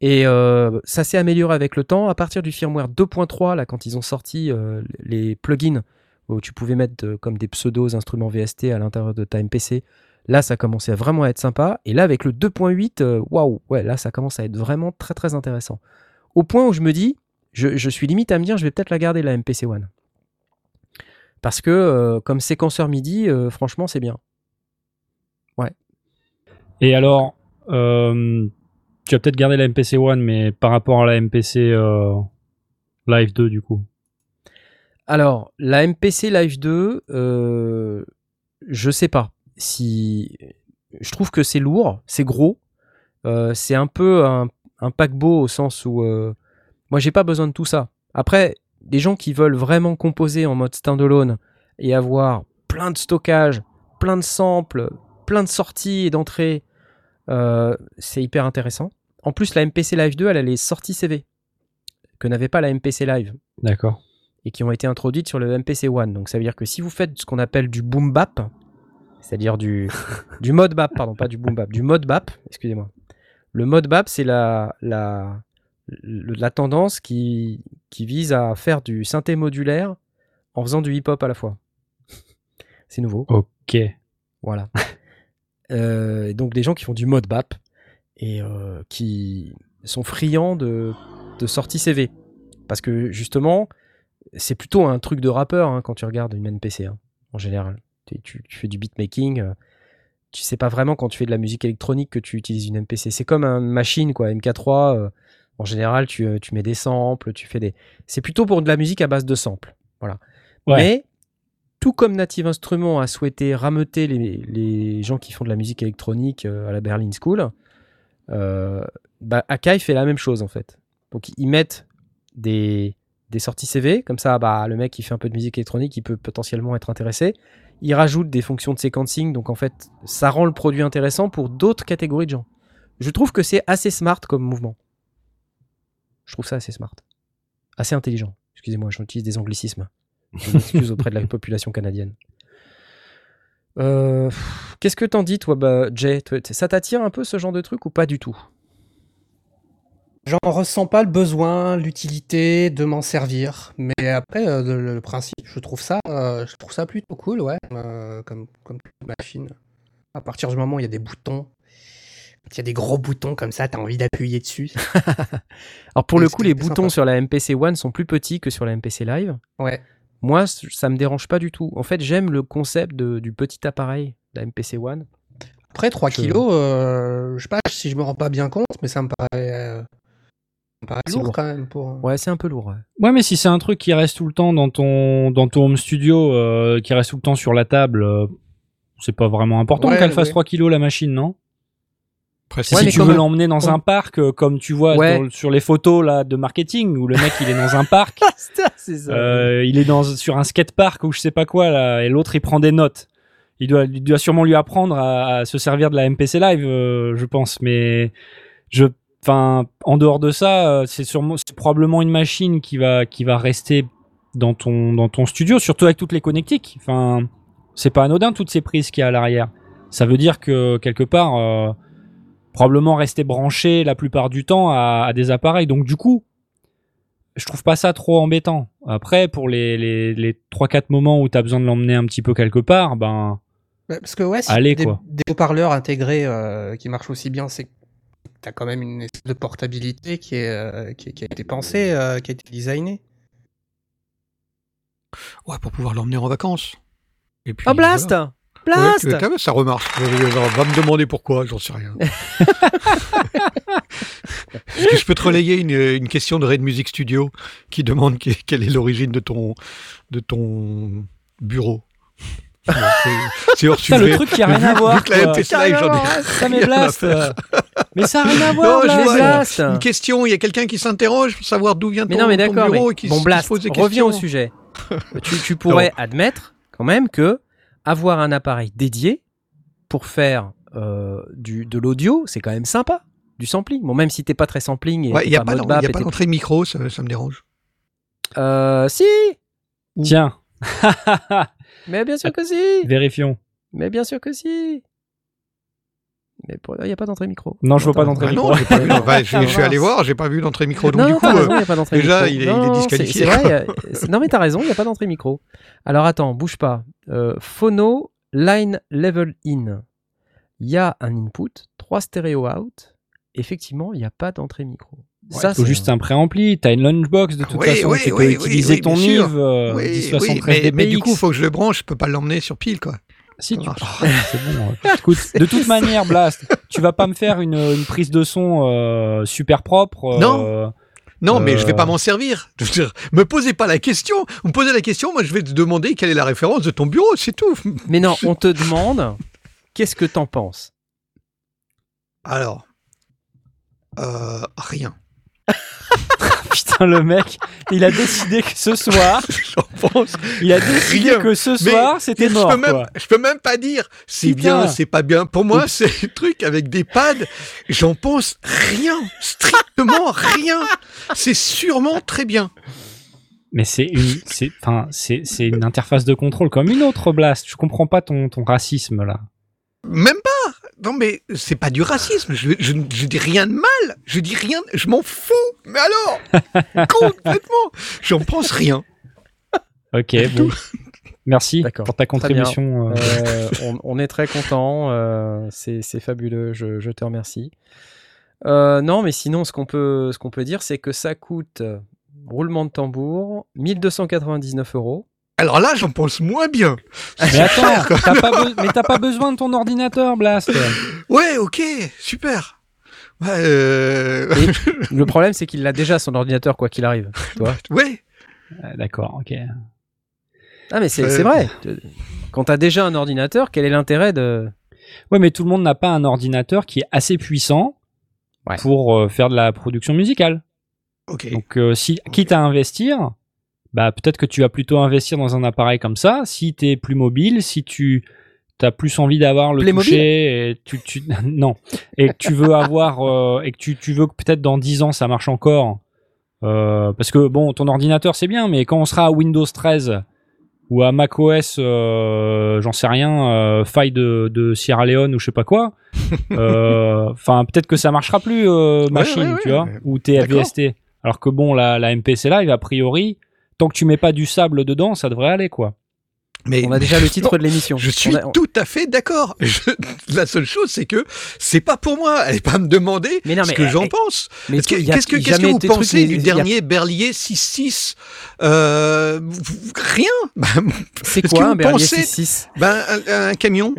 Et euh, ça s'est amélioré avec le temps. À partir du firmware 2.3, là, quand ils ont sorti euh, les plugins où tu pouvais mettre euh, comme des pseudos instruments VST à l'intérieur de ta MPC, là, ça commençait vraiment à être sympa. Et là, avec le 2.8, waouh, ouais, là, ça commence à être vraiment très très intéressant. Au point où je me dis, je, suis limite à me dire, je vais peut-être la garder la MPC One. Parce que comme séquenceur MIDI, franchement, c'est bien. Ouais. Et alors, tu vas peut-être garder la MPC One, mais par rapport à la MPC euh, Live 2, du coup Alors, la MPC Live 2, euh, je sais pas. Si... Je trouve que c'est lourd, c'est gros. Euh, c'est un peu un, paquebot au sens où euh, moi j'ai pas besoin de tout ça. Après, des gens qui veulent vraiment composer en mode standalone et avoir plein de stockage, plein de samples, plein de sorties et d'entrées, c'est hyper intéressant. En plus, la MPC Live 2, elle a les sorties CV que n'avait pas la MPC Live. D'accord. Et qui ont été introduites sur le MPC One. Donc ça veut dire que si vous faites ce qu'on appelle du boom bap, c'est-à-dire du, du mode bap, pardon, pas du boom bap, du mode bap, excusez-moi. Le mode bap, c'est la, la, la tendance qui, qui vise à faire du synthé modulaire en faisant du hip-hop à la fois. C'est nouveau. Ok. Voilà. euh, donc des gens qui font du mode BAP et euh, qui sont friands de, de sorties CV. Parce que justement, c'est plutôt un truc de rappeur hein, quand tu regardes une NPC hein, en général. Tu, tu, tu, fais du beatmaking. Tu sais pas vraiment quand tu fais de la musique électronique que tu utilises une MPC. C'est comme une machine, quoi. MK3, euh, en général, tu, euh, tu, mets des samples, tu fais des. C'est plutôt pour de la musique à base de samples. Voilà. Ouais. Mais tout comme Native Instruments a souhaité rameuter les, les, gens qui font de la musique électronique euh, à la Berlin School, bah, Akai fait la même chose en fait. Donc ils mettent des, des sorties CV, comme ça bah, le mec qui fait un peu de musique électronique, il peut potentiellement être intéressé. Ils rajoutent des fonctions de sequencing, donc en fait ça rend le produit intéressant pour d'autres catégories de gens. Je trouve que c'est assez smart comme mouvement. Je trouve ça assez smart. Assez intelligent. Excusez-moi, j'utilise des anglicismes. Je m'excuse auprès de la population canadienne. Euh, Qu'est-ce que t'en dis, toi, bah, Jay? Ça t'attire un peu ce genre de truc ou pas du tout? J'en ressens pas le besoin, l'utilité de m'en servir. Mais après, euh, le, le, principe, je trouve ça, euh, je trouve ça plutôt cool, ouais, euh, comme, comme machine. À partir du moment où il y a des boutons, il y a des gros boutons comme ça, t'as envie d'appuyer dessus. Alors pour le coup, les boutons sympa. sur la MPC One sont plus petits que sur la MPC Live. Ouais. Moi, ça me dérange pas du tout. En fait, j'aime le concept de, du petit appareil de la MPC One. Après, 3 je... kilos, je sais pas si je me rends pas bien compte, mais ça me paraît, paraît lourd, lourd, quand même. Pour... Ouais, c'est un peu lourd. Ouais. ouais, mais si c'est un truc qui reste tout le temps dans ton, dans ton home studio, euh, qui reste tout le temps sur la table, euh, c'est pas vraiment important ouais, qu'elle fasse ouais. 3 kilos la machine, non? Précis. si tu veux l'emmener dans un parc, euh, comme tu vois dans, sur les photos là de marketing, où le mec il est dans un parc, ça, euh, il est dans sur un skate park ou je sais pas quoi là, et l'autre il prend des notes. Il doit, il doit sûrement lui apprendre à, à se servir de la MPC Live, euh, je pense. Mais je, enfin, en dehors de ça, c'est sûrement, c'est probablement une machine qui va, qui va rester dans ton, dans ton studio, surtout avec toutes les connectiques. Enfin, c'est pas anodin toutes ces prises qu'il y a à l'arrière. Ça veut dire que quelque part euh, probablement rester branché la plupart du temps à, à, des appareils. Donc du coup, je trouve pas ça trop embêtant. Après, pour les, les, les 3-4 moments où tu as besoin de l'emmener un petit peu quelque part, ben... Parce que ouais, si allez, des, quoi. des haut-parleurs intégrés euh, qui marchent aussi bien, c'est as quand même une espèce de portabilité qui, est, euh, qui, qui, a été pensée, euh, qui a été designée. Ouais, pour pouvoir l'emmener en vacances. Et puis, oh, Blast voilà. Blast ouais, Ça remarche. Va me demander pourquoi, j'en sais rien. Est-ce que je peux te relayer une, une, question de Red Music Studio qui demande quelle est l'origine de ton, de ton bureau? C'est hors sujet. le truc qui a rien à voir. la MPC Live, j'en ai ça mais blast. mais ça a rien à voir. Non, je blast. Une question, il y a quelqu'un qui s'interroge pour savoir d'où vient ton, mais non, mais ton bureau mais et qui, bon, blast, qui se pose des reviens au sujet. tu, tu pourrais non. admettre quand même que avoir un appareil dédié pour faire euh, du, de l'audio, c'est quand même sympa. Du sampling. Bon, même si t'es pas très sampling. Il ouais, n'y a pas, pas d'entrée de micro, ça, ça me dérange. Euh, si Tiens. Mais bien sûr que si Vérifions. Mais bien sûr que si mais il n'y a pas d'entrée micro. Non, je vois pas d'entrée micro. Non, pas vu, je, je, suis allé voir, j'ai pas vu d'entrée micro. Donc non, du coup, raison, y a pas déjà, micro. il est, non, il est disqualifié. C'est vrai, a... non, mais t'as raison, il n'y a pas d'entrée micro. Alors attends, bouge pas. Euh, phono line level in. Il y a un input, trois stéréo out. Effectivement, il n'y a pas d'entrée micro. Ouais, ça, faut juste un préampli. T'as une lunchbox de toute oui, façon. Oui, tu oui, peux utiliser oui, ton Nive euh, oui, 1073 mais, mais, du coup, il faut que je le branche. Je peux pas l'emmener sur pile, quoi. Si tu... Oh, c'est bon. Écoute, de toute manière, Blast, tu vas pas me faire une, une prise de son euh, super propre. non. Non, mais je vais pas m'en servir. Dire, me posez pas la question. Vous me posez la question, moi je vais te demander quelle est la référence de ton bureau, c'est tout. Mais non, on te demande qu'est-ce que t'en penses? Alors, euh, rien. Putain, le mec, il a décidé que ce soir, il a décidé rien. que ce soir, c'était mort. Je peux, même, je peux même pas dire c'est bien, c'est pas bien. Pour moi, c'est un truc avec des pads. J'en pense rien, strictement rien. C'est sûrement très bien. Mais c'est une, c'est, enfin, c'est, c'est une interface de contrôle comme une autre, Blast. Je comprends pas ton, ton racisme là. Même pas. Non mais c'est pas du racisme. Je, je, je, dis rien de mal. Je dis rien. Je m'en fous. Mais alors? Complètement. J'en pense rien. Ok, bon. Merci pour ta contribution. on, est très content. c'est fabuleux. Je, je, te remercie. non, mais sinon, ce qu'on peut, ce qu'on peut dire, c'est que ça coûte roulement de tambour 1299 euros. Alors là, j'en pense moins bien. Mais attends, t'as pas, mais t'as pas besoin de ton ordinateur, Blast. Ouais, ok, super. Euh... le problème, c'est qu'il a déjà son ordinateur, quoi qu'il arrive. Toi. Ouais. D'accord, ok. Ah, mais c'est euh... vrai. Quand t'as déjà un ordinateur, quel est l'intérêt de. Ouais, mais tout le monde n'a pas un ordinateur qui est assez puissant pour euh, faire de la production musicale. Ok. Donc, euh, si, quitte à investir, bah peut-être que tu vas plutôt investir dans un appareil comme ça. Si tu es plus mobile, si tu as plus envie d'avoir le toucher, et tu, tu, non, et que tu veux avoir euh, et que tu, tu veux que peut-être dans 10 ans ça marche encore. Euh, parce que bon, ton ordinateur c'est bien, mais quand on sera à Windows 13 ou à macOS, euh, j'en sais rien, euh, faille de, de, Sierra Leone ou je sais pas quoi. Euh, enfin, peut-être que ça marchera plus machine, tu vois, ou TFVST. Alors que bon, la, la MPC Live, a priori, tant que tu mets pas du sable dedans, ça devrait aller, quoi. Mais on a déjà le titre de l'émission. Je suis tout à fait d'accord. La seule chose, c'est que c'est pas pour moi. Elle pas à me demander ce que j'en pense. Qu'est-ce que, que, que, vous pensez du dernier Berlier 6.6 euh, Rien. c'est quoi un Berlier 6.6 ben, un camion.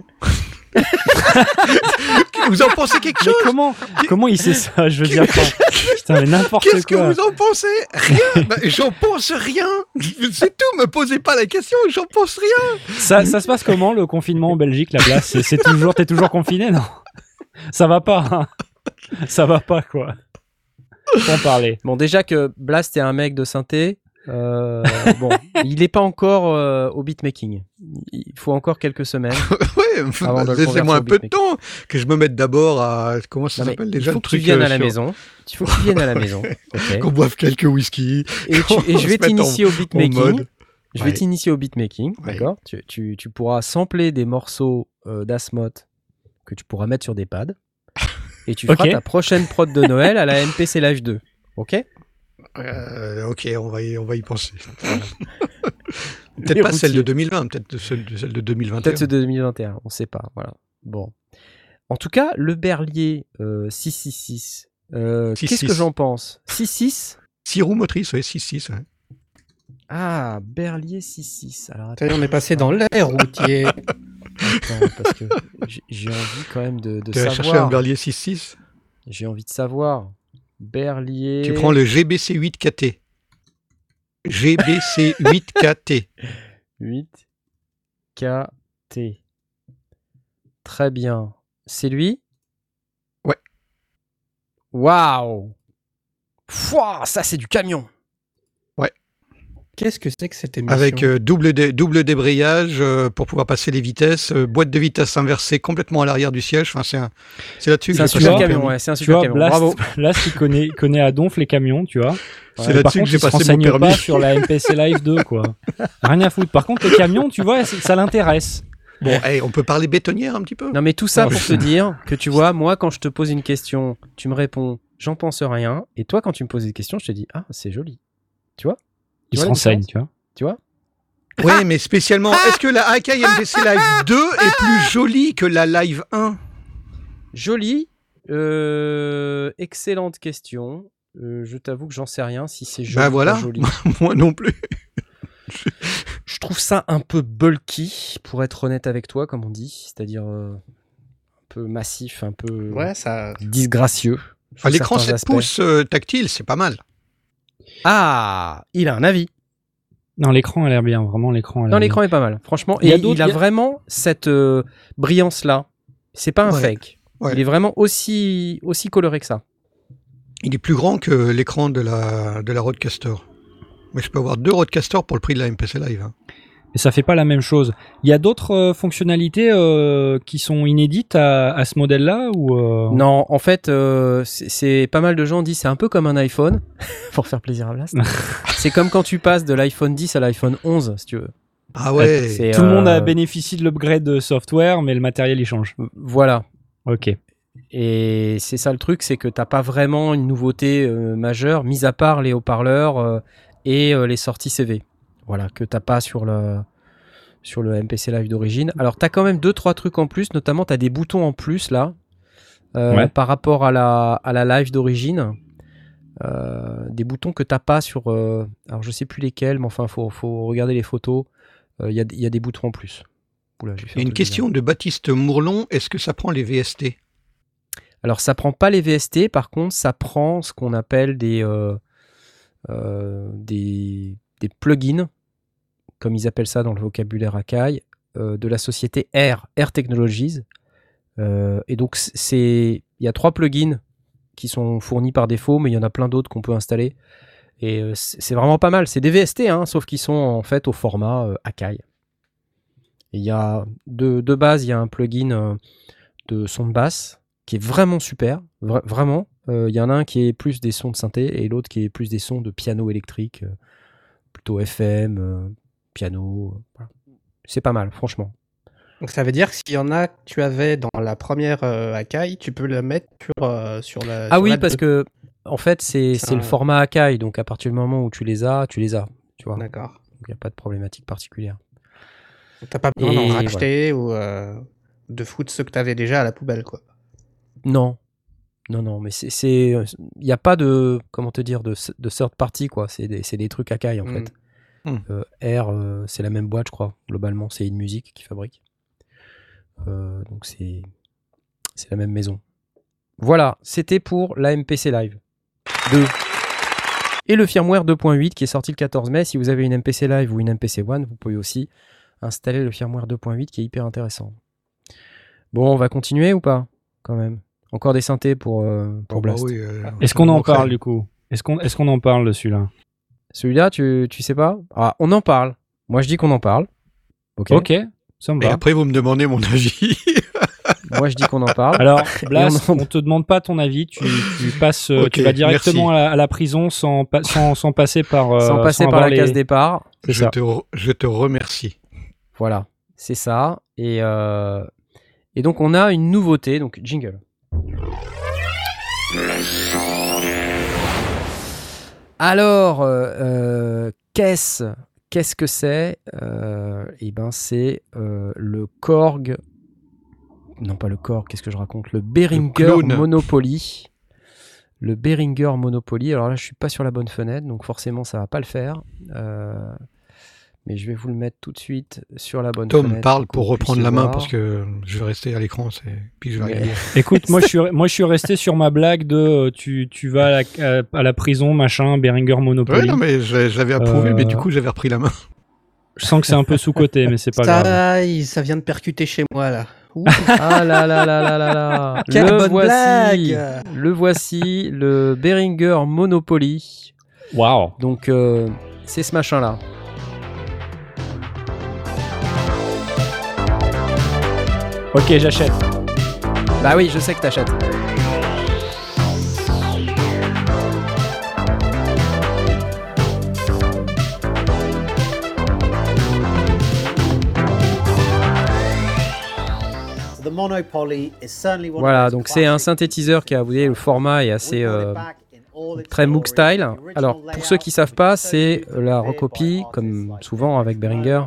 vous en pensez quelque chose Comment Comment il sait ça? Je veux dire, putain, mais n'importe quoi. Qu'est-ce que vous en pensez? Rien. bah, j'en pense rien. C'est tout. Me posez pas la question. J'en pense rien. Ça, ça se passe comment le confinement en Belgique, la place C'est toujours, t'es toujours confiné, non? Ça va pas. Hein ça va pas, quoi. Faut en parler. Bon, déjà que Blast est un mec de synthé, euh, bon, il n'est pas encore euh, au beatmaking. Il faut encore quelques semaines. ouais, laissez-moi un peu de temps que je me mette d'abord à comment ça s'appelle déjà Il faut que tu viennes à la maison. Il faut que tu viennes à la maison. Qu'on boive quelques whisky. Et, je vais t'initier au beatmaking. Je vais t'initier au beatmaking, d'accord? Tu, tu, tu, pourras sampler des morceaux euh, d'Asmot que tu pourras mettre sur des pads. Et tu feras ta prochaine prod de Noël à la MPC Live 2. Ok? Euh, ok, on va y, on va y penser. peut-être pas celle de 2020, peut-être celle, celle, de 2021. Peut-être celle de 2021, on sait pas. Voilà. Bon. En tout cas, le Berlier 666, euh, qu'est-ce que j'en pense? 6-6 6 roues motrices, ouais, 6-6. Ouais. Ah, Berlier 66. Alors, attends, on est passé dans l'air routier. attends, parce que j'ai envie quand même de, de savoir. chercher un Berlier 6-6 J'ai envie de savoir. Berlier. Tu prends le GBC 8KT. GBC 8KT. 8KT. Très bien. C'est lui? Ouais. Waouh Ça, c'est du camion Qu'est-ce que c'est que cette émission Avec euh, double, double débrayage euh, pour pouvoir passer les vitesses, euh, boîte de vitesse inversée complètement à l'arrière du siège. Enfin, c'est là-dessus que C'est un super camion, ouais, c'est un super camion. Bravo. Là, il connaît, connaît à donf les camions, tu vois. C'est là-dessus que j'ai passé mon permis. pas sur la MPC Live 2, quoi. Rien à foutre. Par contre, les camions, tu vois, ça l'intéresse. Bon, on peut parler bétonnière un petit peu Non, mais tout ça pour te dire que tu vois, moi, quand je te pose une question, tu me réponds, j'en pense rien. Et toi, quand tu me poses une question, je te dis, ah, c'est joli. Tu vois? Il se renseigne, tu vois. Tu vois? Oui, mais spécialement, est-ce que la Akai MPC Live 2 est plus jolie que la Live 1 Jolie euh, Excellente question. Euh, je t'avoue que j'en sais rien si c'est joli. Bah voilà, moi non plus. je trouve ça un peu bulky, pour être honnête avec toi, comme on dit. C'est-à-dire euh, un peu massif, un peu ouais, ça... disgracieux. L'écran 7 pouces tactile, c'est pas mal. Ah, il a un avis. Non, l'écran a l'air bien, vraiment l'écran. Non, l'écran est pas mal, franchement. Et il, a, vraiment cette euh, brillance là. C'est pas un fake. Il est vraiment aussi aussi coloré que ça. Il est plus grand que l'écran de la de la Roadcaster. Mais je peux avoir deux Roadcaster pour le prix de la MPC Live. Hein. Mais ça fait pas la même chose. Il y a d'autres euh, fonctionnalités euh, qui sont inédites à, ce modèle-là ou euh Non, en fait, c'est pas mal de gens disent c'est un peu comme un iPhone pour faire plaisir à Blast. c'est comme quand tu passes de l'iPhone 10 à l'iPhone 11, si tu veux. Ah ouais. Tout le monde a bénéficié de l'upgrade de software, mais le matériel il change. Voilà. Ok. Et c'est ça le truc, c'est que t'as pas vraiment une nouveauté majeure, mis à part les haut-parleurs et les sorties CV. Voilà, que t'as pas sur le, sur le MPC Live d'origine. Alors, tu as quand même deux trois trucs en plus, notamment tu as des boutons en plus là, euh, par rapport à la, à la live d'origine. Euh, des boutons que t'as pas sur. Euh, alors, je sais plus lesquels, mais enfin, faut, faut regarder les photos. Il y, a, y, a, des boutons en plus. Oula, une question de Baptiste Mourlon est-ce que ça prend les VST Alors, ça prend pas les VST, par contre, ça prend ce qu'on appelle des, des, des plugins comme ils appellent ça dans le vocabulaire Akai, euh, de la société Air, Air Technologies. Euh, et donc, il y a trois plugins qui sont fournis par défaut, mais il y en a plein d'autres qu'on peut installer. Et euh, c'est vraiment pas mal. C'est des VST, hein, sauf qu'ils sont en fait au format Akai. Il y a de, de, base, il y a un plugin de son de basse qui est vraiment super, vraiment. Il y en a un qui est plus des sons de synthé et l'autre qui est plus des sons de piano électrique, plutôt FM, piano. C'est pas mal, franchement. Donc ça veut dire que s'il y en a que tu avais dans la première euh, Akai, tu peux le mettre sur, euh, sur la. Ah oui, parce que en fait, c'est le format Akai, donc à partir du moment où tu les as, tu les as. Tu vois. D'accord. Donc il n'y a pas de problématique particulière. T'as pas besoin d'en racheter ou euh, de foutre ceux que tu avais déjà à la poubelle, quoi. Non. Non, non, mais c'est. Il n'y a pas de. Comment te dire De, de third party, quoi. C'est des, des, trucs Akai, en hmm. fait. Hmm. Euh, R, euh, c'est la même boîte, je crois. Globalement, c'est une musique qui fabrique. Euh, donc c'est c'est la même maison. Voilà, c'était pour la MPC Live 2. Et le firmware 2.8 qui est sorti le 14 mai. Si vous avez une MPC Live ou une MPC One, vous pouvez aussi installer le firmware 2.8 qui est hyper intéressant. Bon, on va continuer ou pas Quand même? Encore des synthés pour, pour bah Blast. Est-ce qu'on en parle du coup? Est-ce qu'on est qu'on en parle de celui-là? Celui-là, tu, tu sais pas? Ah, On en parle. Moi, je dis qu'on en parle. Ok. Ok. Ça me Et après, vous me demandez mon avis. Moi, je dis qu'on en parle. Alors, Blas, on, te demande pas ton avis. Tu, passes, euh, tu vas directement à la, prison sans, sans, sans, passer par, euh, sans passer par la case départ. Je te, je te remercie. Voilà, c'est ça. Et, euh, et donc, on a une nouveauté. Donc, jingle. Alors, euh, euh, qu'est-ce qu'est-ce que c'est euh, Eh ben, c'est le Korg. Non, pas le Korg. Qu'est-ce que je raconte Le Behringer Monopoly. Le Behringer Monopoly. Alors là, je suis pas sur la bonne fenêtre, donc forcément, ça va pas le faire mais je vais vous le mettre tout de suite sur la bonne Tom parle pour reprendre la main parce que je vais rester à l'écran, puis je vais Écoute, moi je suis moi je suis resté sur ma blague de euh, tu, tu vas à la, à la, prison machin Beringer Monopoly. Ouais, non mais j'avais approuvé, mais du euh, coup j'avais repris la main. Je sens que c'est un peu sous côté, mais c'est pas ça, grave. Ça vient de percuter chez moi là. ah là là là là là là. Quelle le bonne voici, blague Le voici, le Beringer Monopoly. Waouh. Donc euh, c'est ce machin là. Ok, j'achète. Bah oui, je sais que t'achètes. Voilà, donc c'est un synthétiseur qui a, vous voyez, le format est assez euh, très Moog style. Alors, pour ceux qui savent pas, c'est la recopie, comme souvent avec Behringer,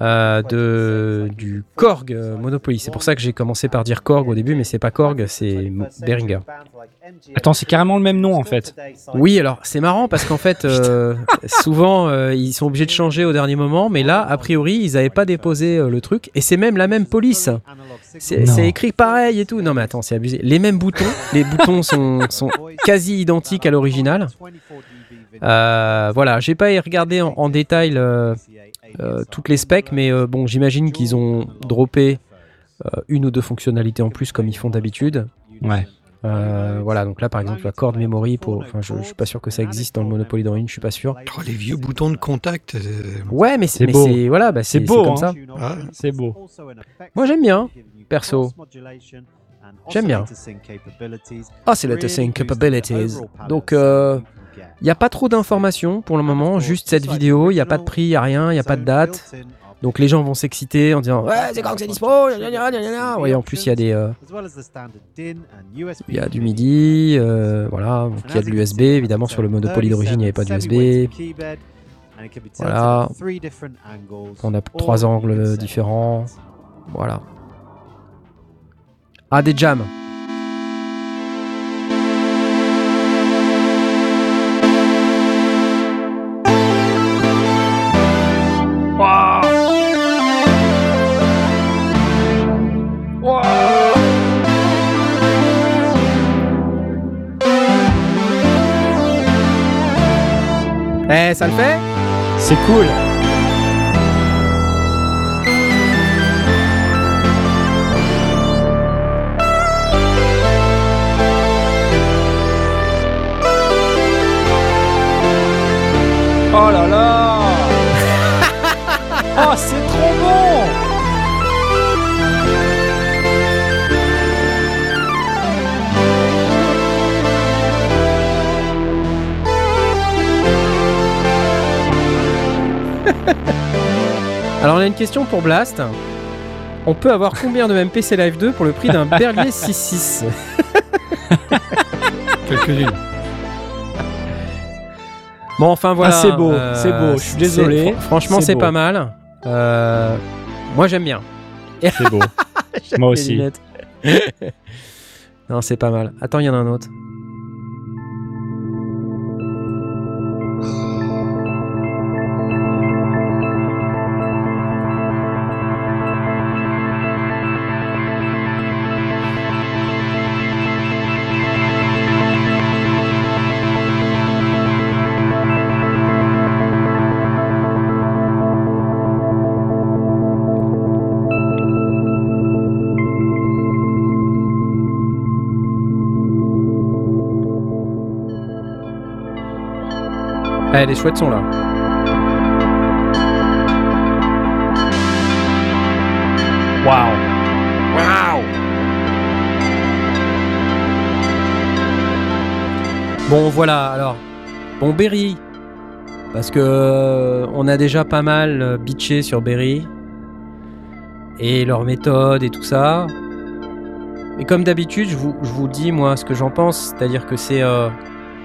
euh, de, du Korg Monopoly. C'est pour ça que j'ai commencé par dire Korg au début, mais c'est pas Korg, c'est Behringer. Attends, c'est carrément le même nom en fait. Oui, alors c'est marrant parce qu'en fait, euh, souvent euh, ils sont obligés de changer au dernier moment, mais là, a priori, ils n'avaient pas déposé le truc, et c'est même la même police. C'est écrit pareil et tout. Non mais attends, c'est abusé. Les mêmes boutons, les boutons sont, sont quasi identiques à l'original. voilà, j'ai pas regardé en, en détail euh, toutes les specs, mais euh, bon, j'imagine qu'ils ont droppé euh, une ou deux fonctionnalités en plus comme ils font d'habitude. Ouais. voilà, donc là par exemple la corde memory, pour, enfin, je, suis pas sûr que ça existe dans le Monopoly d'Orient, je suis pas sûr. Oh, les vieux boutons de contact. Ouais, mais c'est beau. Voilà, bah, c'est beau comme hein. ça. C'est beau. Moi j'aime bien, perso. J'aime bien. Ah, c'est le Sync Capabilities. Donc, il n'y a pas trop d'informations pour le moment, juste cette vidéo, il n'y a pas de prix, il n'y a rien, il n'y a pas de date. Donc les gens vont s'exciter en disant Ouais, c'est quand que c'est dispo ouais, En plus, il y a des. Euh, il y a du MIDI, euh, voilà. il y a de l'USB, évidemment, sur le Monopoly d'origine, il n'y avait pas d'USB. Voilà. On a trois angles différents. Voilà. Ah, des jams. Eh, ça le fait? C'est cool. Oh là là Oh, c'est trop bon Alors on a une question pour Blast. On peut avoir combien de MPC Live 2 pour le prix d'un Berlier 6.6 Quelques-unes. Bon, enfin voilà. Ah, c'est beau, euh, c'est beau, je suis désolé. Franchement, C'est pas mal. Euh, moi, j'aime bien. C'est beau. Moi aussi. non, c'est pas mal. Attends, il y en a un autre. Les chouettes sont là. Waouh Bon, voilà, alors. Bon, Berry. Parce que euh, on a déjà pas mal euh, bitché sur Berry. Et leur méthode et tout ça. Et comme d'habitude, je vous, je vous dis, moi, ce que j'en pense. C'est-à-dire que c'est euh,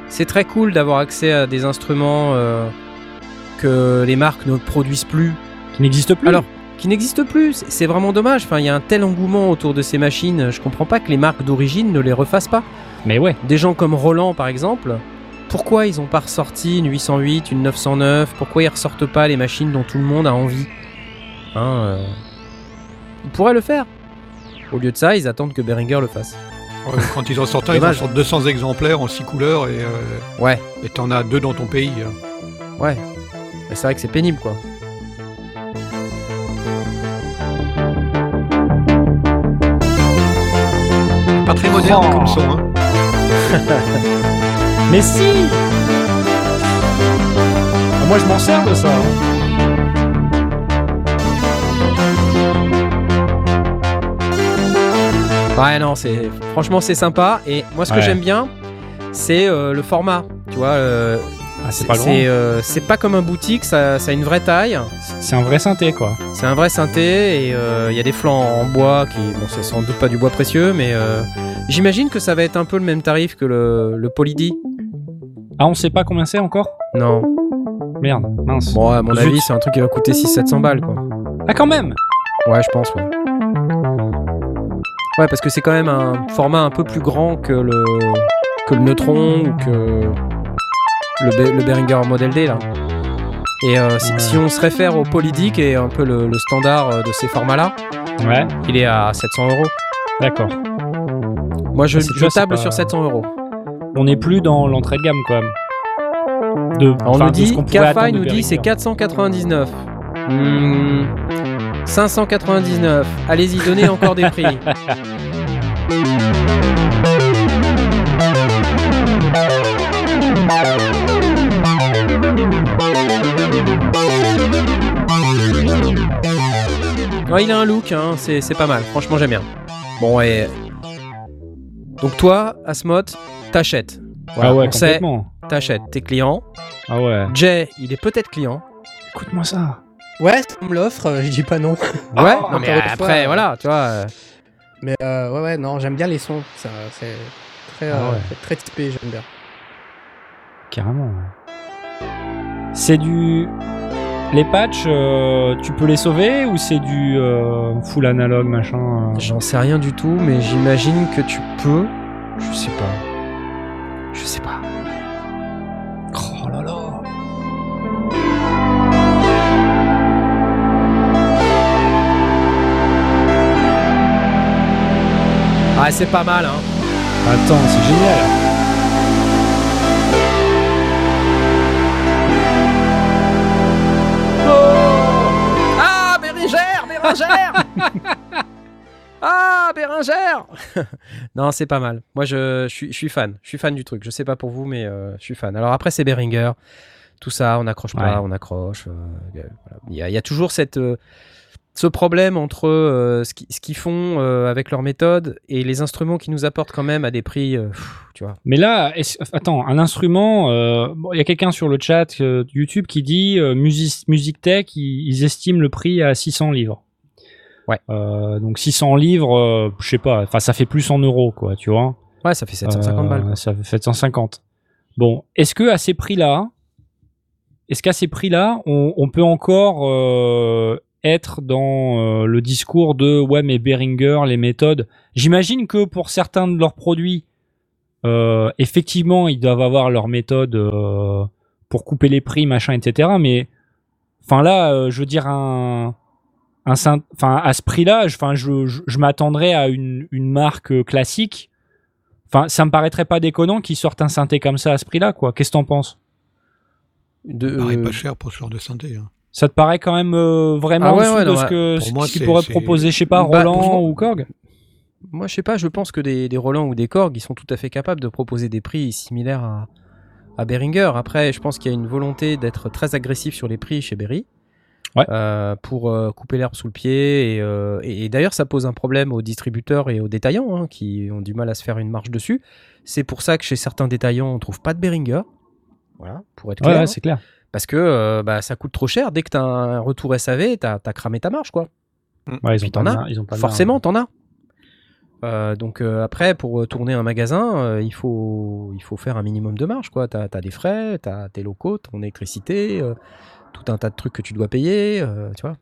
c'est très cool d'avoir accès à des instruments euh, que les marques ne produisent plus. Qui n'existe plus Alors, qui n'existent plus. C'est- C'est vraiment dommage. Enfin, il y a un tel engouement autour de ces machines. Je comprends pas que les marques d'origine ne les refassent pas. Mais ouais. Des gens comme Roland, par exemple, pourquoi ils ont pas ressorti une 808, une 909 Pourquoi ils ressortent pas les machines dont tout le monde a envie? Hein, euh, Ils pourraient le faire. Au lieu de ça, ils attendent que Behringer le fasse. Ouais, Quand ils en sortent un, ils en sortent 200 exemplaires en 6 couleurs et euh, Ouais, et t'en as deux dans ton pays. hein. ouais. Mais c'est vrai que c'est pénible, quoi. Pas très moderne Oh. comme son. Hein. Mais si Ah, Moi je m'en sers de ça. hein. Ouais, non, c'est franchement c'est sympa. Et moi, ce que Ouais. j'aime bien, c'est euh, le format. Tu vois, euh, Ah, c'est pas loin. c'est euh, c'est pas comme un boutique, ça, ça a une vraie taille. C'est un vrai synthé quoi. C'est un vrai synthé et il y a des flancs en bois qui, bon, c'est sans doute pas du bois précieux, mais j'imagine que ça va être un peu le même tarif que le, le. Ah on sait pas combien c'est encore? Non. Merde, mince. Bon, à mon Zut. avis, c'est un truc qui va coûter 600-700 balles, quoi. Ah quand même? Ouais, je pense, ouais. Ouais, parce que c'est quand même un format un peu plus grand que le, que le Neutron ou que le, le Behringer Model D, là. Et euh, si, si on se réfère au Poly D, qui est un peu le, le standard euh, de ces formats-là, Ouais, il est à 700 euros. d'accord. Moi, je, Ah, tu je table pas- sur 700 euros. On n'est plus dans l'entrée de gamme quand même. De, On nous dit, de nous dit c'est Behringer. 499. Hmm, 599. Allez-y, donnez encore des prix. Il a un look, hein, c'est c'est pas mal. Franchement, j'aime bien. Bon, et. Donc, toi, Asmod, t'achètes. Voilà, ah ouais, on sait, complètement. t'achètes. T'es client. Ah ouais. Jay, il est peut-être client. Écoute-moi ça. Ouais, si on me l'offre, euh, je dis pas non. Ouais, Oh, non, mais après, fois, voilà, tu vois. euh, Mais euh, ouais, ouais, non, j'aime bien les sons. Ça, C'est très, Ah euh, ouais. très typé, j'aime bien. Carrément. ouais. C'est du. Les patchs, euh, tu peux les sauver ou c'est du euh, full analogue machin euh? J'en sais rien du tout, mais j'imagine que tu peux. Je sais pas. Je sais pas. Oh là là. Ah, c'est pas mal, hein. Attends, c'est génial. Oh ah, Béringère Béringère Ah, Béringère Non, c'est pas mal. Moi, je, suis, je suis fan. Je suis fan du truc. Je sais pas pour vous, mais euh, je suis fan. Alors après, c'est Beringer. Tout ça, on n'accroche pas, on accroche. euh, Il y, a- il y a toujours cette, euh, ce problème entre euh, ce qui- ce qu'ils font euh, avec leur méthode et les instruments qu'ils nous apportent quand même à des prix, euh, pff, tu vois. Mais là, attends, un instrument. bon, Il y a quelqu'un sur le chat YouTube qui dit Music, Music Tech, ils, ils estiment le prix à 600 livres. Ouais. Donc 600 livres, je sais pas. Enfin, ça fait plus en euros, quoi, tu vois. Ouais, ça fait 750 Euh, balles. quoi. Ça fait 750. Bon, est-ce que à ces prix-là, est-ce qu'à ces prix-là, on, on peut encore euh, être dans euh, le discours de ouais, mais Behringer, les méthodes. J'imagine que pour certains de leurs produits, euh, effectivement, ils doivent avoir leurs méthodes euh, pour couper les prix, machin, etc. Mais enfin là, euh, je veux dire un enfin à ce prix-là, je- enfin je, je, je m'attendrais à une, une marque classique. Enfin, ça me paraîtrait pas déconnant qu'ils sortent un synthé comme ça à ce prix-là, quoi. Qu'est-ce que t'en penses? De, euh, pas cher pour ce genre de synthé. hein. Ça te paraît quand même euh, vraiment Ah ouais, ouais, de non, ce que pour ce qu'ils pourraient proposer, je sais pas, Bah, Roland franchement- ou Korg Moi, je sais pas, je pense que des, des Roland ou des Korg, ils sont tout à fait capables de proposer des prix similaires à, à Behringer. Après, je pense qu'il y a une volonté d'être très agressif sur les prix chez Berry. Ouais. euh, pour euh, couper l'herbe sous le pied. Et, euh, et- et d'ailleurs, ça pose un problème aux distributeurs et aux détaillants hein, qui ont du mal à se faire une marge dessus. C'est pour ça que chez certains détaillants, on trouve pas de Behringer. Voilà, pour être clair. ouais, hein. c'est clair. Parce que euh, bah, ça coûte trop cher. Dès que tu as un retour SAV, tu as, cramé ta marge. quoi. Ouais, ils ont de as. ils ont pas Forcément, t'en as. Euh, donc euh, après, pour tourner un magasin, euh, il, faut, il faut faire un minimum de marge. Tu as, des frais, tu as tes locaux, ton électricité, euh, tout un tas de trucs que tu dois payer. euh, tu vois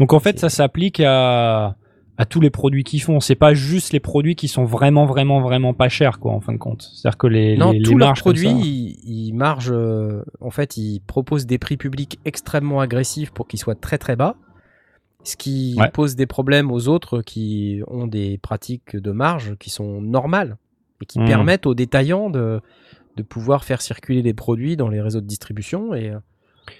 Donc en fait, ça s'applique à à tous les produits qu'ils font. C'est pas juste les produits qui sont vraiment, vraiment, vraiment pas chers, quoi, en fin de compte. C'est-à-dire que les, non, les, les tous marges comme produits, ils, ils margent. euh, en fait, ils proposent des prix publics extrêmement agressifs pour qu'ils soient très très bas. Ce qui Ouais. pose des problèmes aux autres qui ont des pratiques de marge qui sont normales et qui Mhm. permettent aux détaillants de, de pouvoir faire circuler les produits dans les réseaux de distribution et euh,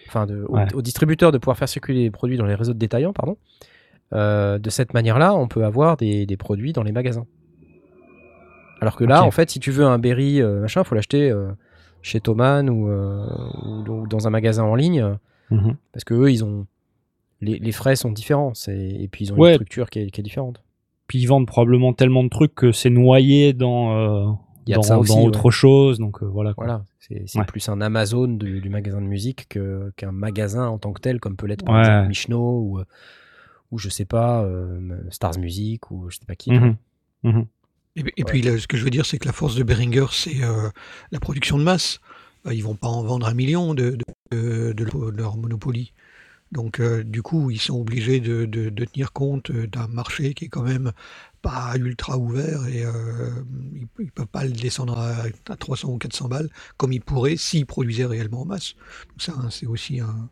enfin de, aux- aux, distributeurs de pouvoir faire circuler les produits dans les réseaux de détaillants, pardon. Euh, de cette manière-là, on peut avoir des, des produits dans les magasins. Alors que là, en fait, si tu veux un Berry euh, machin, faut l'acheter euh, chez Thomann ou, euh, ou- ou dans un magasin en ligne Mhm. parce que eux, ils ont les, les frais sont différents et puis ils ont Ouais. une structure qui est, qui est différente. Puis ils vendent probablement tellement de trucs que c'est noyé dans Il y a dans, de ça aussi, dans ouais. autre chose. Donc euh, voilà. quoi. Voilà, c'est Ouais. plus un Amazon du, du magasin de musique que- qu'un magasin en tant que tel, comme peut l'être par Ouais. exemple Michno ou, ou je sais pas, euh, Stars Music ou je sais pas qui. Mhm. Mhm. Et, et puis là, ce que je veux dire, c'est que la force de Behringer, c'est euh, la production de masse. Euh, ils vont pas en vendre un million de, de, de- de leur- de leur monopoly. Donc euh, du coup, ils sont obligés de, de- de tenir compte d'un marché qui est quand même pas ultra ouvert et euh, ils, ils peuvent pas le descendre à, à 300 ou 400 balles comme ils pourraient s'ils produisaient réellement en masse. Donc ça, hein, c'est aussi un,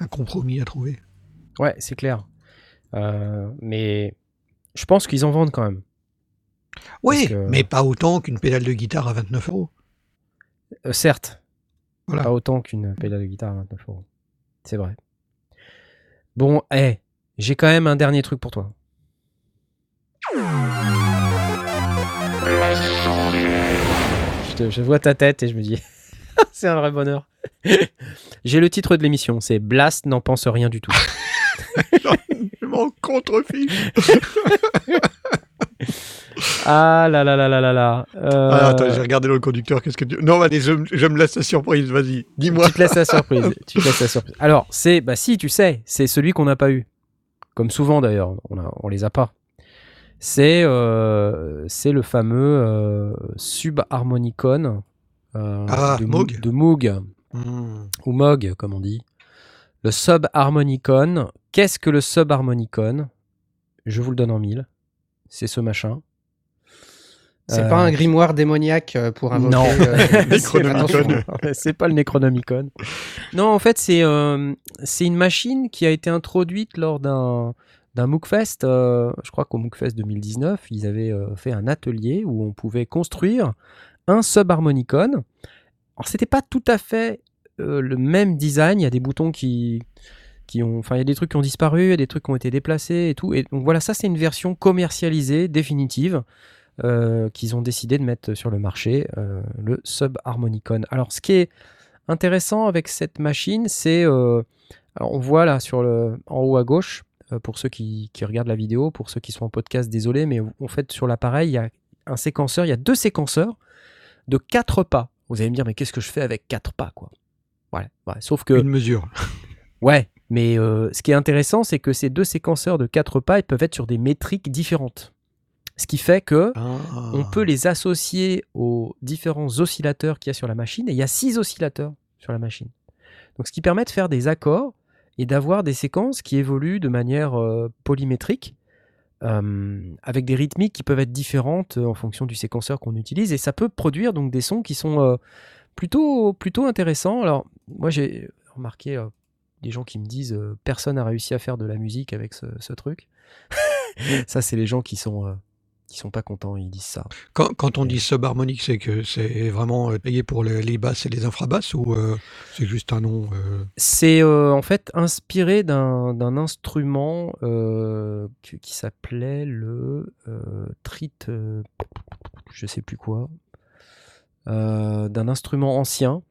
un compromis à trouver. Ouais, c'est clair. Euh, mais je pense qu'ils en vendent quand même. Oui, que- mais pas autant qu'une pédale de guitare à 29 euros. Euh, certes, Voilà. pas autant qu'une pédale de guitare à 29 euros. C'est vrai. Bon, eh, j'ai quand même un dernier truc pour toi. Je, te- je vois ta tête et je me dis, c'est un vrai bonheur. j'ai le titre de l'émission, c'est Blast n'en pense rien du tout. M'en contrefiche. Ah là là là là là là. Euh, Ah, attends, j'ai regardé dans le conducteur. Qu'est-ce que tu. Non, allez, je, je me laisse la surprise. Vas-y, dis-moi. Tu te laisses la surprise. tu te laisses la surprise. Alors, c'est, bah si, tu sais, c'est celui qu'on n'a pas eu. Comme souvent d'ailleurs, on, a, on les a pas. C'est, euh, c'est le fameux euh, Subharmonicon euh, Ah, de, Moog. de Moog. hmm. ou Moog comme on dit. Le subharmonicon. Qu'est-ce que le subharmonicon Je vous le donne en mille. C'est ce machin. C'est pas un grimoire démoniaque euh, pour invoquer non. Euh, c'est pas le Necronomicon. Non, en fait, c'est euh, c'est une machine qui a été introduite lors d'un d'un MOOCFest. je crois qu'au MOOCFest 2019, ils avaient fait un atelier où on pouvait construire un subharmonicon. Alors, c'était pas tout à fait le même design. Il y a des boutons qui qui ont, enfin, il y a des trucs qui ont disparu, il y a des trucs qui ont été déplacés et tout. Et donc voilà, ça c'est une version commercialisée définitive. Euh, qu'ils ont décidé de mettre sur le marché, euh, le Subharmonicon. Alors, ce qui est intéressant avec cette machine, c'est, euh, on voit là sur le, en haut à gauche, pour ceux qui, regardent la vidéo, pour ceux qui sont en podcast, désolé, mais en fait sur l'appareil, il y a un séquenceur, il y a deux séquenceurs de quatre pas. Vous allez me dire, mais qu'est-ce que je fais avec quatre pas, quoi? Ouais, sauf que une mesure. ouais, mais ce qui est intéressant, c'est que ces deux séquenceurs de quatre pas, ils peuvent être sur des métriques différentes. Ce qui fait que on ah. peut les associer aux différents oscillateurs qu'il y a sur la machine. Et il y a six oscillateurs sur la machine. Donc, ce qui permet de faire des accords et d'avoir des séquences qui évoluent de manière euh, polymétrique, euh, avec des rythmiques qui peuvent être différentes euh, en fonction du séquenceur qu'on utilise. Et ça peut produire donc des sons qui sont plutôt, plutôt intéressants. Alors, moi, j'ai remarqué des gens qui me disent personne n'a réussi à faire de la musique avec ce, ce truc. ça, c'est les gens qui sont qui sont pas contents, ils disent ça. Quand, on dit subharmonique, c'est que c'est vraiment euh, payé pour les, basses et les infrabasses ou euh, c'est juste un nom euh? C'est en fait inspiré d'un instrument qui, s'appelait le trit, je sais plus quoi, d'un instrument ancien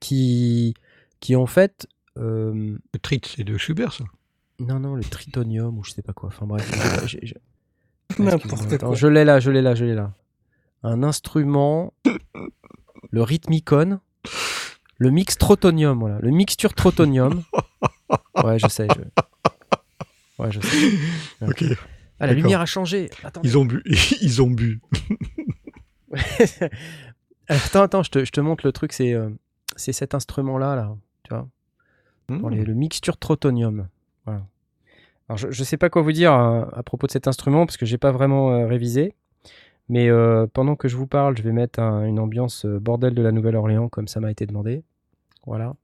qui, qui en fait. Le trit, c'est de Schubert, ça Non, non, le tritonium ou je sais pas quoi. Enfin bref, N'importe quoi. Je l'ai là, je l'ai là, je l'ai là. Un instrument, le rythmicon, le mix trotonium, voilà. Le mixture trotonium. Ouais, je sais. Ouais, je sais. Ok. Ah, la lumière a changé. Ils ont bu. Ils ont bu. attends, attends, je te, je te, montre le truc. C'est euh, c'est cet instrument-là, là. Tu vois hmm. Le mixture trotonium. Voilà. Alors je ne sais pas quoi vous dire euh, à, propos de cet instrument parce que j'ai pas vraiment euh, révisé. Mais euh, pendant que je vous parle, je vais mettre une ambiance bordel de la Nouvelle-Orléans comme ça m'a été demandé. Voilà.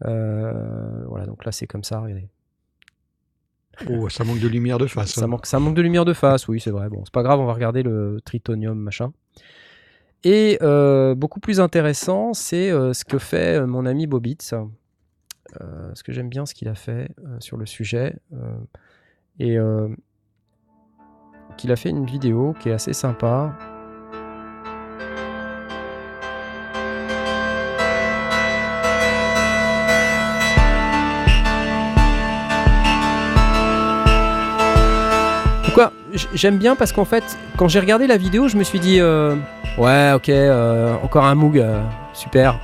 voilà, donc là c'est comme ça, regardez. Oh, ça manque de lumière de face. Ça, hein. manque, ça manque de lumière de face, oui, c'est vrai. Bon, c'est pas grave, on va regarder le tritonium machin. Et beaucoup plus intéressant, c'est ce que fait mon ami Bobitz. Euh, ce que j'aime bien ce qu'il a fait euh, sur le sujet. Euh, et qu'il a fait une vidéo qui est assez sympa. J'aime bien parce qu'en fait, quand j'ai regardé la vidéo, je me suis dit ouais, ok, encore un Moog, super,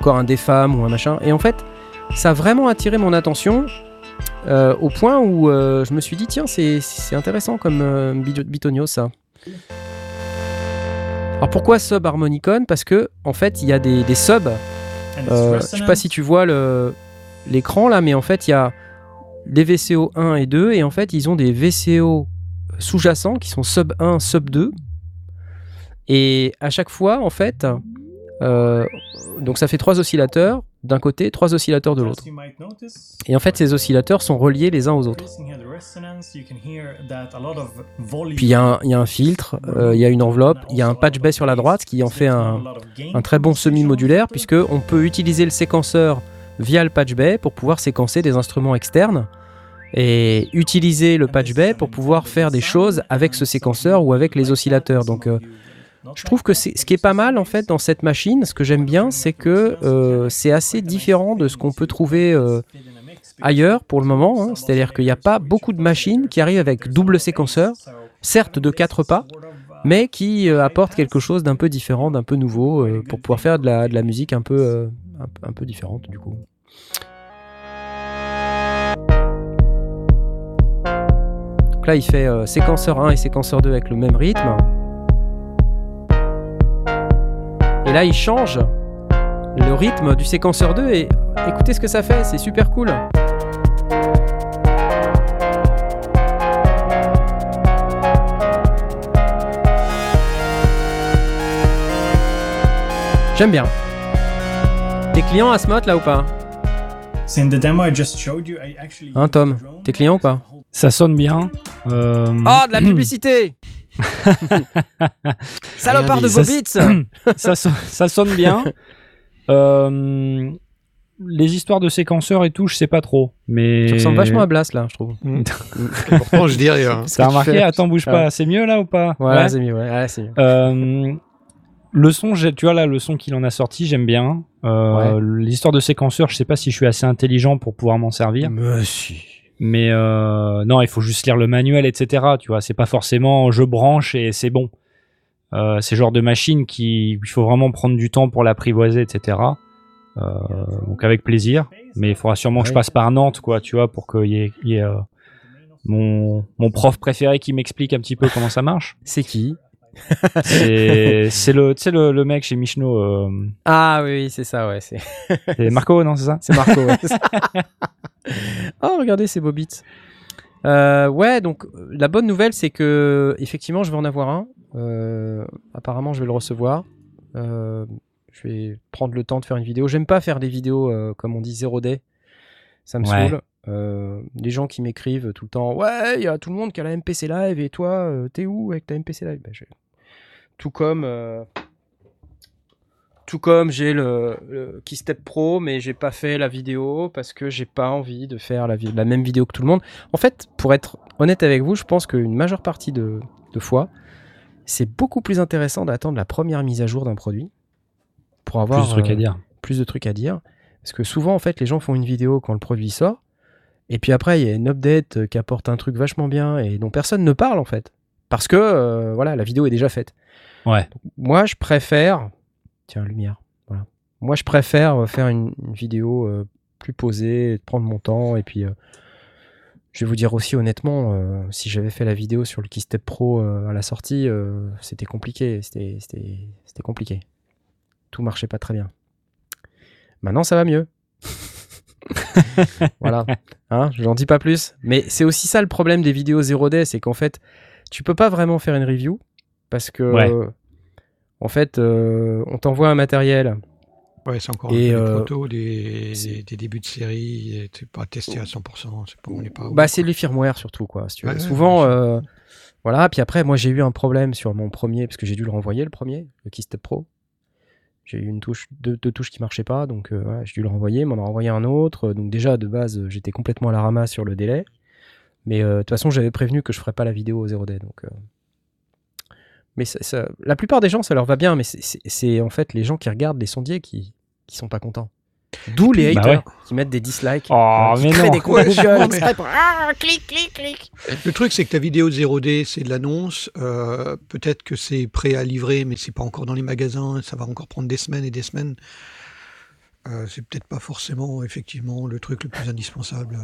encore un des femmes ou un machin. Et en fait, ça a vraiment attiré mon attention euh, au point où euh, je me suis dit, tiens, c'est intéressant comme euh, bitonio ça. Alors pourquoi sub harmonicon? Parce que en fait, il y a des, des subs. je sais pas si tu vois l'écran là, mais en fait, il y a les VCO 1 et 2 et en fait, ils ont des VCO sous-jacents qui sont sub 1, sub 2. Et à chaque fois, en fait, donc ça fait trois oscillateurs d'un côté, trois oscillateurs de l'autre. Et en fait, ces oscillateurs sont reliés les uns aux autres. Puis il y, a un filtre, euh, il y a une enveloppe, il y a un patch bay sur la droite qui en fait un, très bon semi-modulaire puisque on peut utiliser le séquenceur via le patch bay pour pouvoir séquencer des instruments externes et utiliser le patch bay pour pouvoir faire des choses avec ce séquenceur ou avec les oscillateurs. Donc euh, je trouve que ce qui est pas mal en fait dans cette machine, ce que j'aime bien, c'est que euh, c'est assez différent de ce qu'on peut trouver euh, ailleurs pour le moment. Hein. C'est-à-dire qu'il n'y a pas beaucoup de machines qui arrivent avec double séquenceur, certes de quatre pas, mais qui euh, apportent quelque chose d'un peu différent, d'un peu nouveau, pour pouvoir faire de la, musique un peu, un, un peu différente du coup. Donc là, il fait séquenceur 1 et séquenceur 2 avec le même rythme. Et là, il change le rythme du séquenceur 2 et écoutez ce que ça fait, c'est super cool. J'aime bien. T'es client à Smot là ou pas? Hein Tom T'es client ou pas? Ça sonne bien. Euh... Oh, de la publicité Salopard de vos ça, ça, sonne bien. Euh, les histoires de séquenceurs et tout, je sais pas trop. Mais... Tu ressembles vachement à Blast là, je trouve. Mm. Pourtant, je dis rien. T'as remarqué Attends, bouge pas. C'est mieux là ou pas? Ouais, c'est mieux. Ouais, c'est mieux. Euh, le son, tu vois là, le son qu'il en a sorti, j'aime bien. Euh, l'histoire de séquenceur, je sais pas si je suis assez intelligent pour pouvoir m'en servir. Mais si. Mais euh, non, il faut juste lire le manuel, etc. Tu vois, c'est pas forcément je branche et c'est bon. Euh, c'est genre de machine qui il faut vraiment prendre du temps pour l'apprivoiser, etc. Euh, donc avec plaisir, mais il faudra sûrement que je passe par Nantes, quoi, tu vois, pour qu'il y ait, y ait euh, mon, mon prof préféré qui m'explique un petit peu comment ça marche. C'est qui? C'est le, le, le, mec chez Michno. Euh... Ah oui, c'est ça, ouais. C'est Marco, non, c'est ça? C'est Marco, ouais. oh, regardez ces beats. Euh, ouais, donc la bonne nouvelle, c'est que effectivement, je vais en avoir un. Euh, apparemment, je vais le recevoir. Euh, je vais prendre le temps de faire une vidéo. J'aime pas faire des vidéos comme on dit 0D. Ça me saoule. Les gens qui m'écrivent tout le temps, ouais, il y a tout le monde qui a la MPC Live et toi, t'es où avec ta MPC Live? Ben, Tout comme, tout comme j'ai le, le, Keystep Pro, mais j'ai pas fait la vidéo parce que j'ai pas envie de faire la, la, même vidéo que tout le monde. En fait, pour être honnête avec vous, je pense qu'une majeure partie de, de fois, c'est beaucoup plus intéressant d'attendre la première mise à jour d'un produit pour avoir plus de trucs à dire. Plus de trucs à dire. Parce que souvent, en fait, les gens font une vidéo quand le produit sort et puis après, il y a une update euh, qui apporte un truc vachement bien et dont personne ne parle en fait. Parce que euh, voilà, la vidéo est déjà faite. Ouais. Donc, moi, je préfère. Tiens, lumière. Voilà. Moi, je préfère euh, faire une, vidéo euh, plus posée, prendre mon temps. Et puis, euh, je vais vous dire aussi honnêtement, si j'avais fait la vidéo sur le Keystep Pro à la sortie, c'était compliqué. C'était compliqué. Tout marchait pas très bien. Maintenant, ça va mieux. voilà, hein, j'en dis pas plus. Mais c'est aussi ça le problème des vidéos 0D, c'est qu'en fait, tu peux pas vraiment faire une review parce que. Euh, en fait, euh, on t'envoie un matériel. Ouais, c'est encore et, un peu euh, des protos, des, des, des, débuts de série, c'est pas testé à 100%. C'est pas, on est pas. Bah, c'est les firmware surtout, quoi. Si tu ouais, Souvent, euh, voilà. Puis après, moi, j'ai eu un problème sur mon premier parce que j'ai dû le renvoyer le premier, le Keystep Pro j'ai eu une touche, deux, deux, touches qui marchaient pas, donc euh, ouais, j'ai dû le renvoyer, m'en a renvoyé un autre. Donc déjà de base, j'étais complètement à la ramasse sur le délai, mais de toute façon, j'avais prévenu que je ferais pas la vidéo au 0D. Donc, euh... mais ça, ça, la plupart des gens, ça leur va bien, mais c'est en fait les gens qui regardent les sondiers qui qui sont pas contents. D'où les bah haters ouais. qui mettent des dislikes, oh, qui mais créent non. des comptes exprès pour ah, clic, clic, clic. Le truc, c'est que ta vidéo 0D, c'est de l'annonce. Euh, Peut-être que c'est prêt à livrer, mais c'est pas encore dans les magasins. Ça va encore prendre des semaines et des semaines. Euh, c'est peut-être pas forcément, effectivement, le truc le plus indispensable.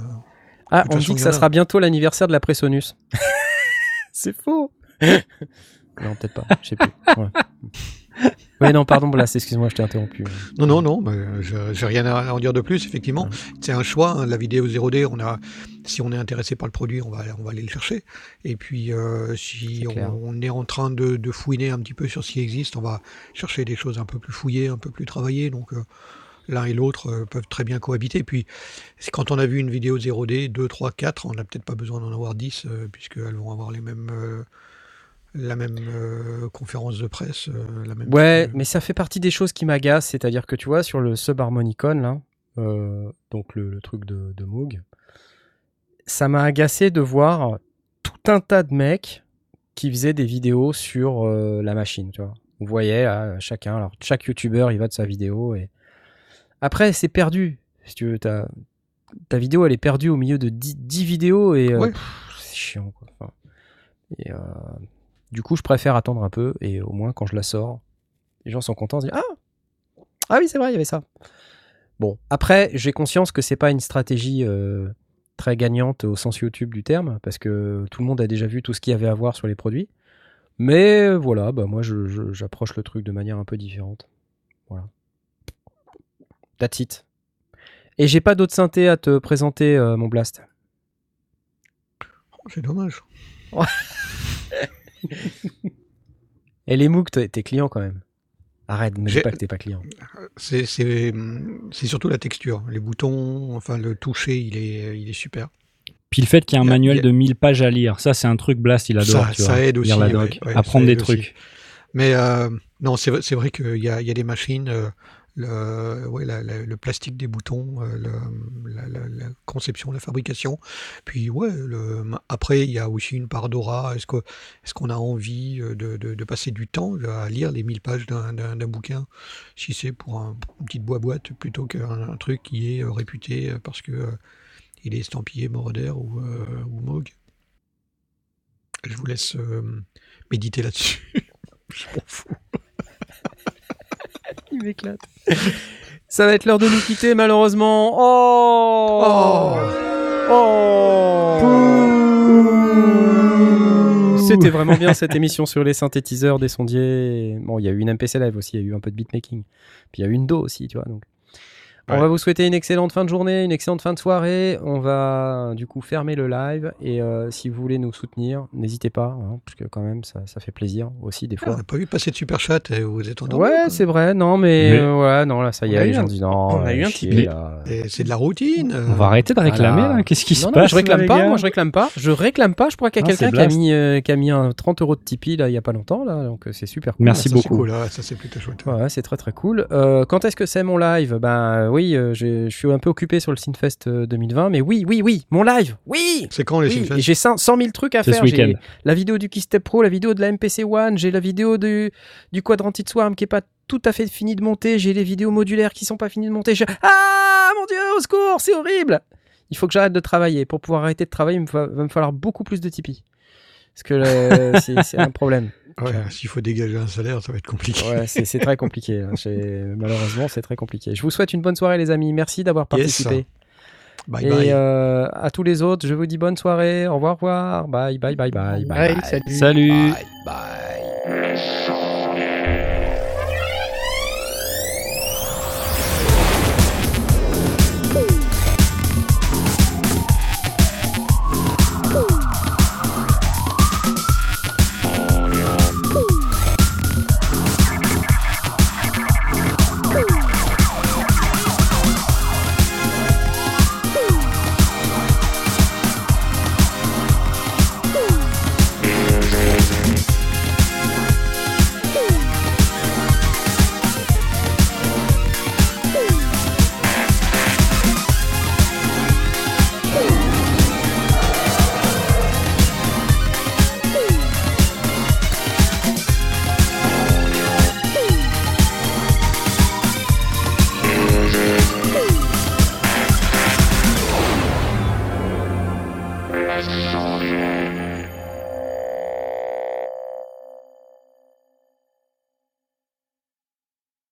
Ah, on me dit que ça sera bientôt l'anniversaire de la Presonus. c'est faux. non, peut-être pas. Je sais plus. Ouais. Oui, non, pardon, Blast, excuse-moi, je t'ai interrompu. Non, non, non, mais j'ai rien à en dire de plus, effectivement. Ouais. C'est un choix, hein, la vidéo 0D, on a, si on est intéressé par le produit, on va, on va aller le chercher. Et puis, euh, si on, on, est en train de, de, fouiner un petit peu sur ce qui existe, on va chercher des choses un peu plus fouillées, un peu plus travaillées. Donc, euh, l'un et l'autre euh, peuvent très bien cohabiter. Et puis, quand on a vu une vidéo 0D, 2, 3, 4, on n'a peut-être pas besoin d'en avoir 10, euh, puisqu'elles vont avoir les mêmes euh, la même euh, conférence de presse. Euh, la même ouais, mais ça fait partie des choses qui m'agacent, c'est-à-dire que tu vois, sur le Subharmonicon, là, euh, donc le, le, truc de, de Moog, ça m'a agacé de voir tout un tas de mecs qui faisaient des vidéos sur la machine, tu vois. On voyait là, chacun, alors chaque youtubeur il va de sa vidéo et après c'est perdu. Si tu veux, ta, ta vidéo elle est perdue au milieu de 10, 10 vidéos et ouais. c'est chiant quoi. Enfin, et du coup, je préfère attendre un peu et au moins quand je la sors, les gens sont contents, se disent ah ah oui c'est vrai il y avait ça. Bon après j'ai conscience que c'est pas une stratégie euh, très gagnante au sens YouTube du terme parce que tout le monde a déjà vu tout ce qu'il y avait à voir sur les produits. Mais voilà, bah moi j'approche le truc de manière un peu différente. Voilà. That's it. Et j'ai pas d'autres synthé à te présenter, euh, mon Blast? Oh, c'est dommage. Et les MOOC, t'es client quand même. Arrête, ne dis pas que t'es pas client. C'est surtout la texture. Les boutons, enfin le toucher, il est, il est super. Puis le fait qu'il y ait un manuel de 1000 pages à lire, ça c'est un truc Blast, il adore. Ça, ça aide aussi. Lire la doc, apprendre des trucs. Mais euh, non, c'est vrai qu'il y, y a, des machines. Euh, le, ouais, le plastique des boutons, euh, la, conception, la fabrication. Puis ouais, après il y a aussi une part d'aura. Est-ce qu'on a envie euh, de, passer du temps à lire les 1000 pages d'un bouquin? Si c'est pour un, une petite boîte plutôt qu'un truc qui est euh, réputé parce que il est estampillé Moroder ou, ou Moog Je vous laisse méditer là-dessus. Je m'en fous. Il m'éclate. Ça va être l'heure de nous quitter, malheureusement. Oh, oh. oh. C'était vraiment bien cette émission sur les synthétiseurs des sondiers. Bon, il y a eu une MPC Live aussi, il y a eu un peu de beatmaking. Puis il y a eu une Do aussi, tu vois. Donc. On va vous souhaiter une excellente fin de journée, une excellente fin de soirée. On va du coup fermer le live et euh, si vous voulez nous soutenir, n'hésitez pas, hein, parce que quand même ça, ça, fait plaisir aussi des fois. on n'a pas vu passer de super chat et vous êtes en Ouais, c'est vrai, non, mais, euh, ouais, non, là ça y est, les gens disent non. On a eu un petit C'est de la routine. On va arrêter de réclamer là. Qu'est-ce qui se passe Je réclame pas, moi je réclame pas. Je réclame pas. Je crois qu'il y a quelqu'un qui a mis euh, qui a mis un 30 euros de Tipeee là il y a pas longtemps là, donc c'est super cool. Merci beaucoup. ça c'est plutôt chouette. Ouais, c'est très très cool. quand est-ce que c'est mon live? Ben oui, j'ai je suis un peu occupé sur le Synfest 2020, euh, mais oui, oui, oui, mon live, oui C'est quand les oui, J'ai 100 000 trucs à faire. J'ai la vidéo du Keystep Pro, la vidéo de la MPC One, j'ai la vidéo du, du Quadrantit Swarm qui est pas tout à fait fini de monter, j'ai les vidéos modulaires qui sont pas finies de monter. Ah mon dieu, au secours, c'est horrible Il faut que j'arrête de travailler. Pour pouvoir arrêter de travailler, il va, me falloir beaucoup plus de Tipeee. Parce que c'est un problème. S'il faut dégager un salaire, ça va être compliqué. Ouais, c'est très compliqué. Hein. Malheureusement, c'est très compliqué. Je vous souhaite une bonne soirée, les amis. Merci d'avoir participé. Bye bye. Et euh, à tous les autres, je vous dis bonne soirée. Au revoir, au revoir. Bye, bye, bye, bye, bye. bye. Salut. Salut. Bye, bye.